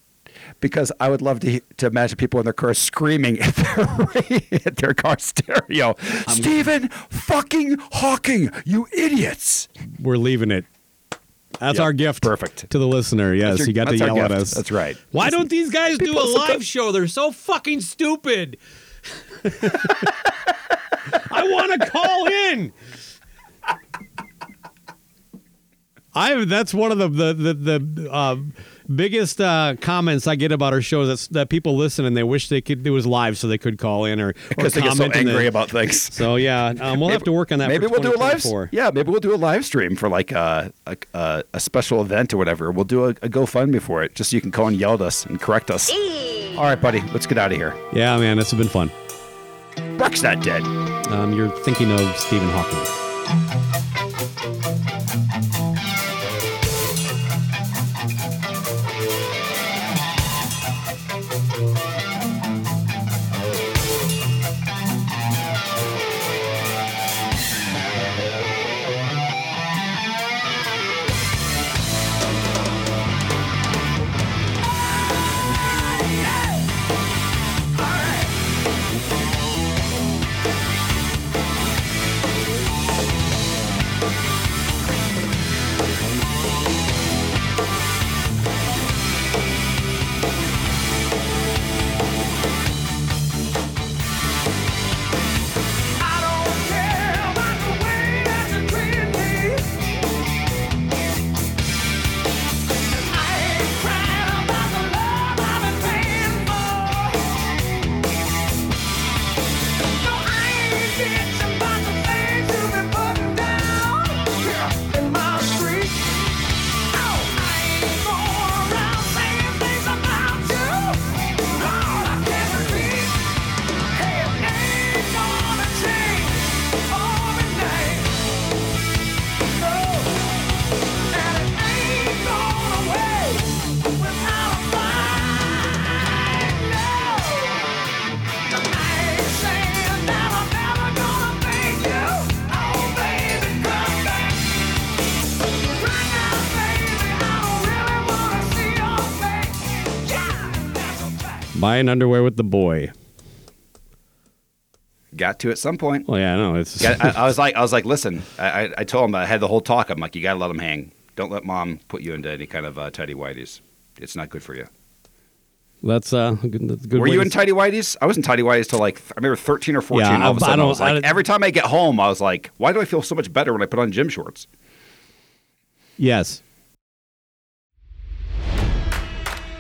Because I would love to to imagine people in their cars screaming at their at their car stereo. Stephen fucking Hawking, you idiots! We're leaving it. That's Yep, our gift. perfect. To the listener. Yes, your- you got to yell at us. That's right. Why don't these guys do a live show? They're so fucking stupid. I want to call in. I that's one of the the the, the uh, biggest uh, comments I get about our shows. That's that people listen and they wish they could it was live so they could call in or Because or they get so comment in the- angry about things. So yeah, um, we'll have to work on that. Maybe for we'll do a live. 2024. Yeah, maybe we'll do a live stream for like a a, a, a special event or whatever. We'll do a, a GoFundMe for it, just so you can call and yell at us and correct us. All right, buddy, let's get out of here. Yeah, man, this has been fun. Brock's not dead. Um, you're thinking of Stephen Hawking. Buying underwear with the boy. Got to at some point. Well, yeah, no, it's. Got- I, I was like, I was like, listen. I, I, I told him I had the whole talk. I'm like, you got to let him hang. Don't let mom put you into any kind of uh, tidy whities. It's not good for you. That's uh, good, that's a good. Were way you to in tidy whities? I was in tidy whities till like I remember 13 or 14. Yeah, all of a I- I sudden, I, don't- was like, I- every time I get home, I was like, why do I feel so much better when I put on gym shorts? Yes.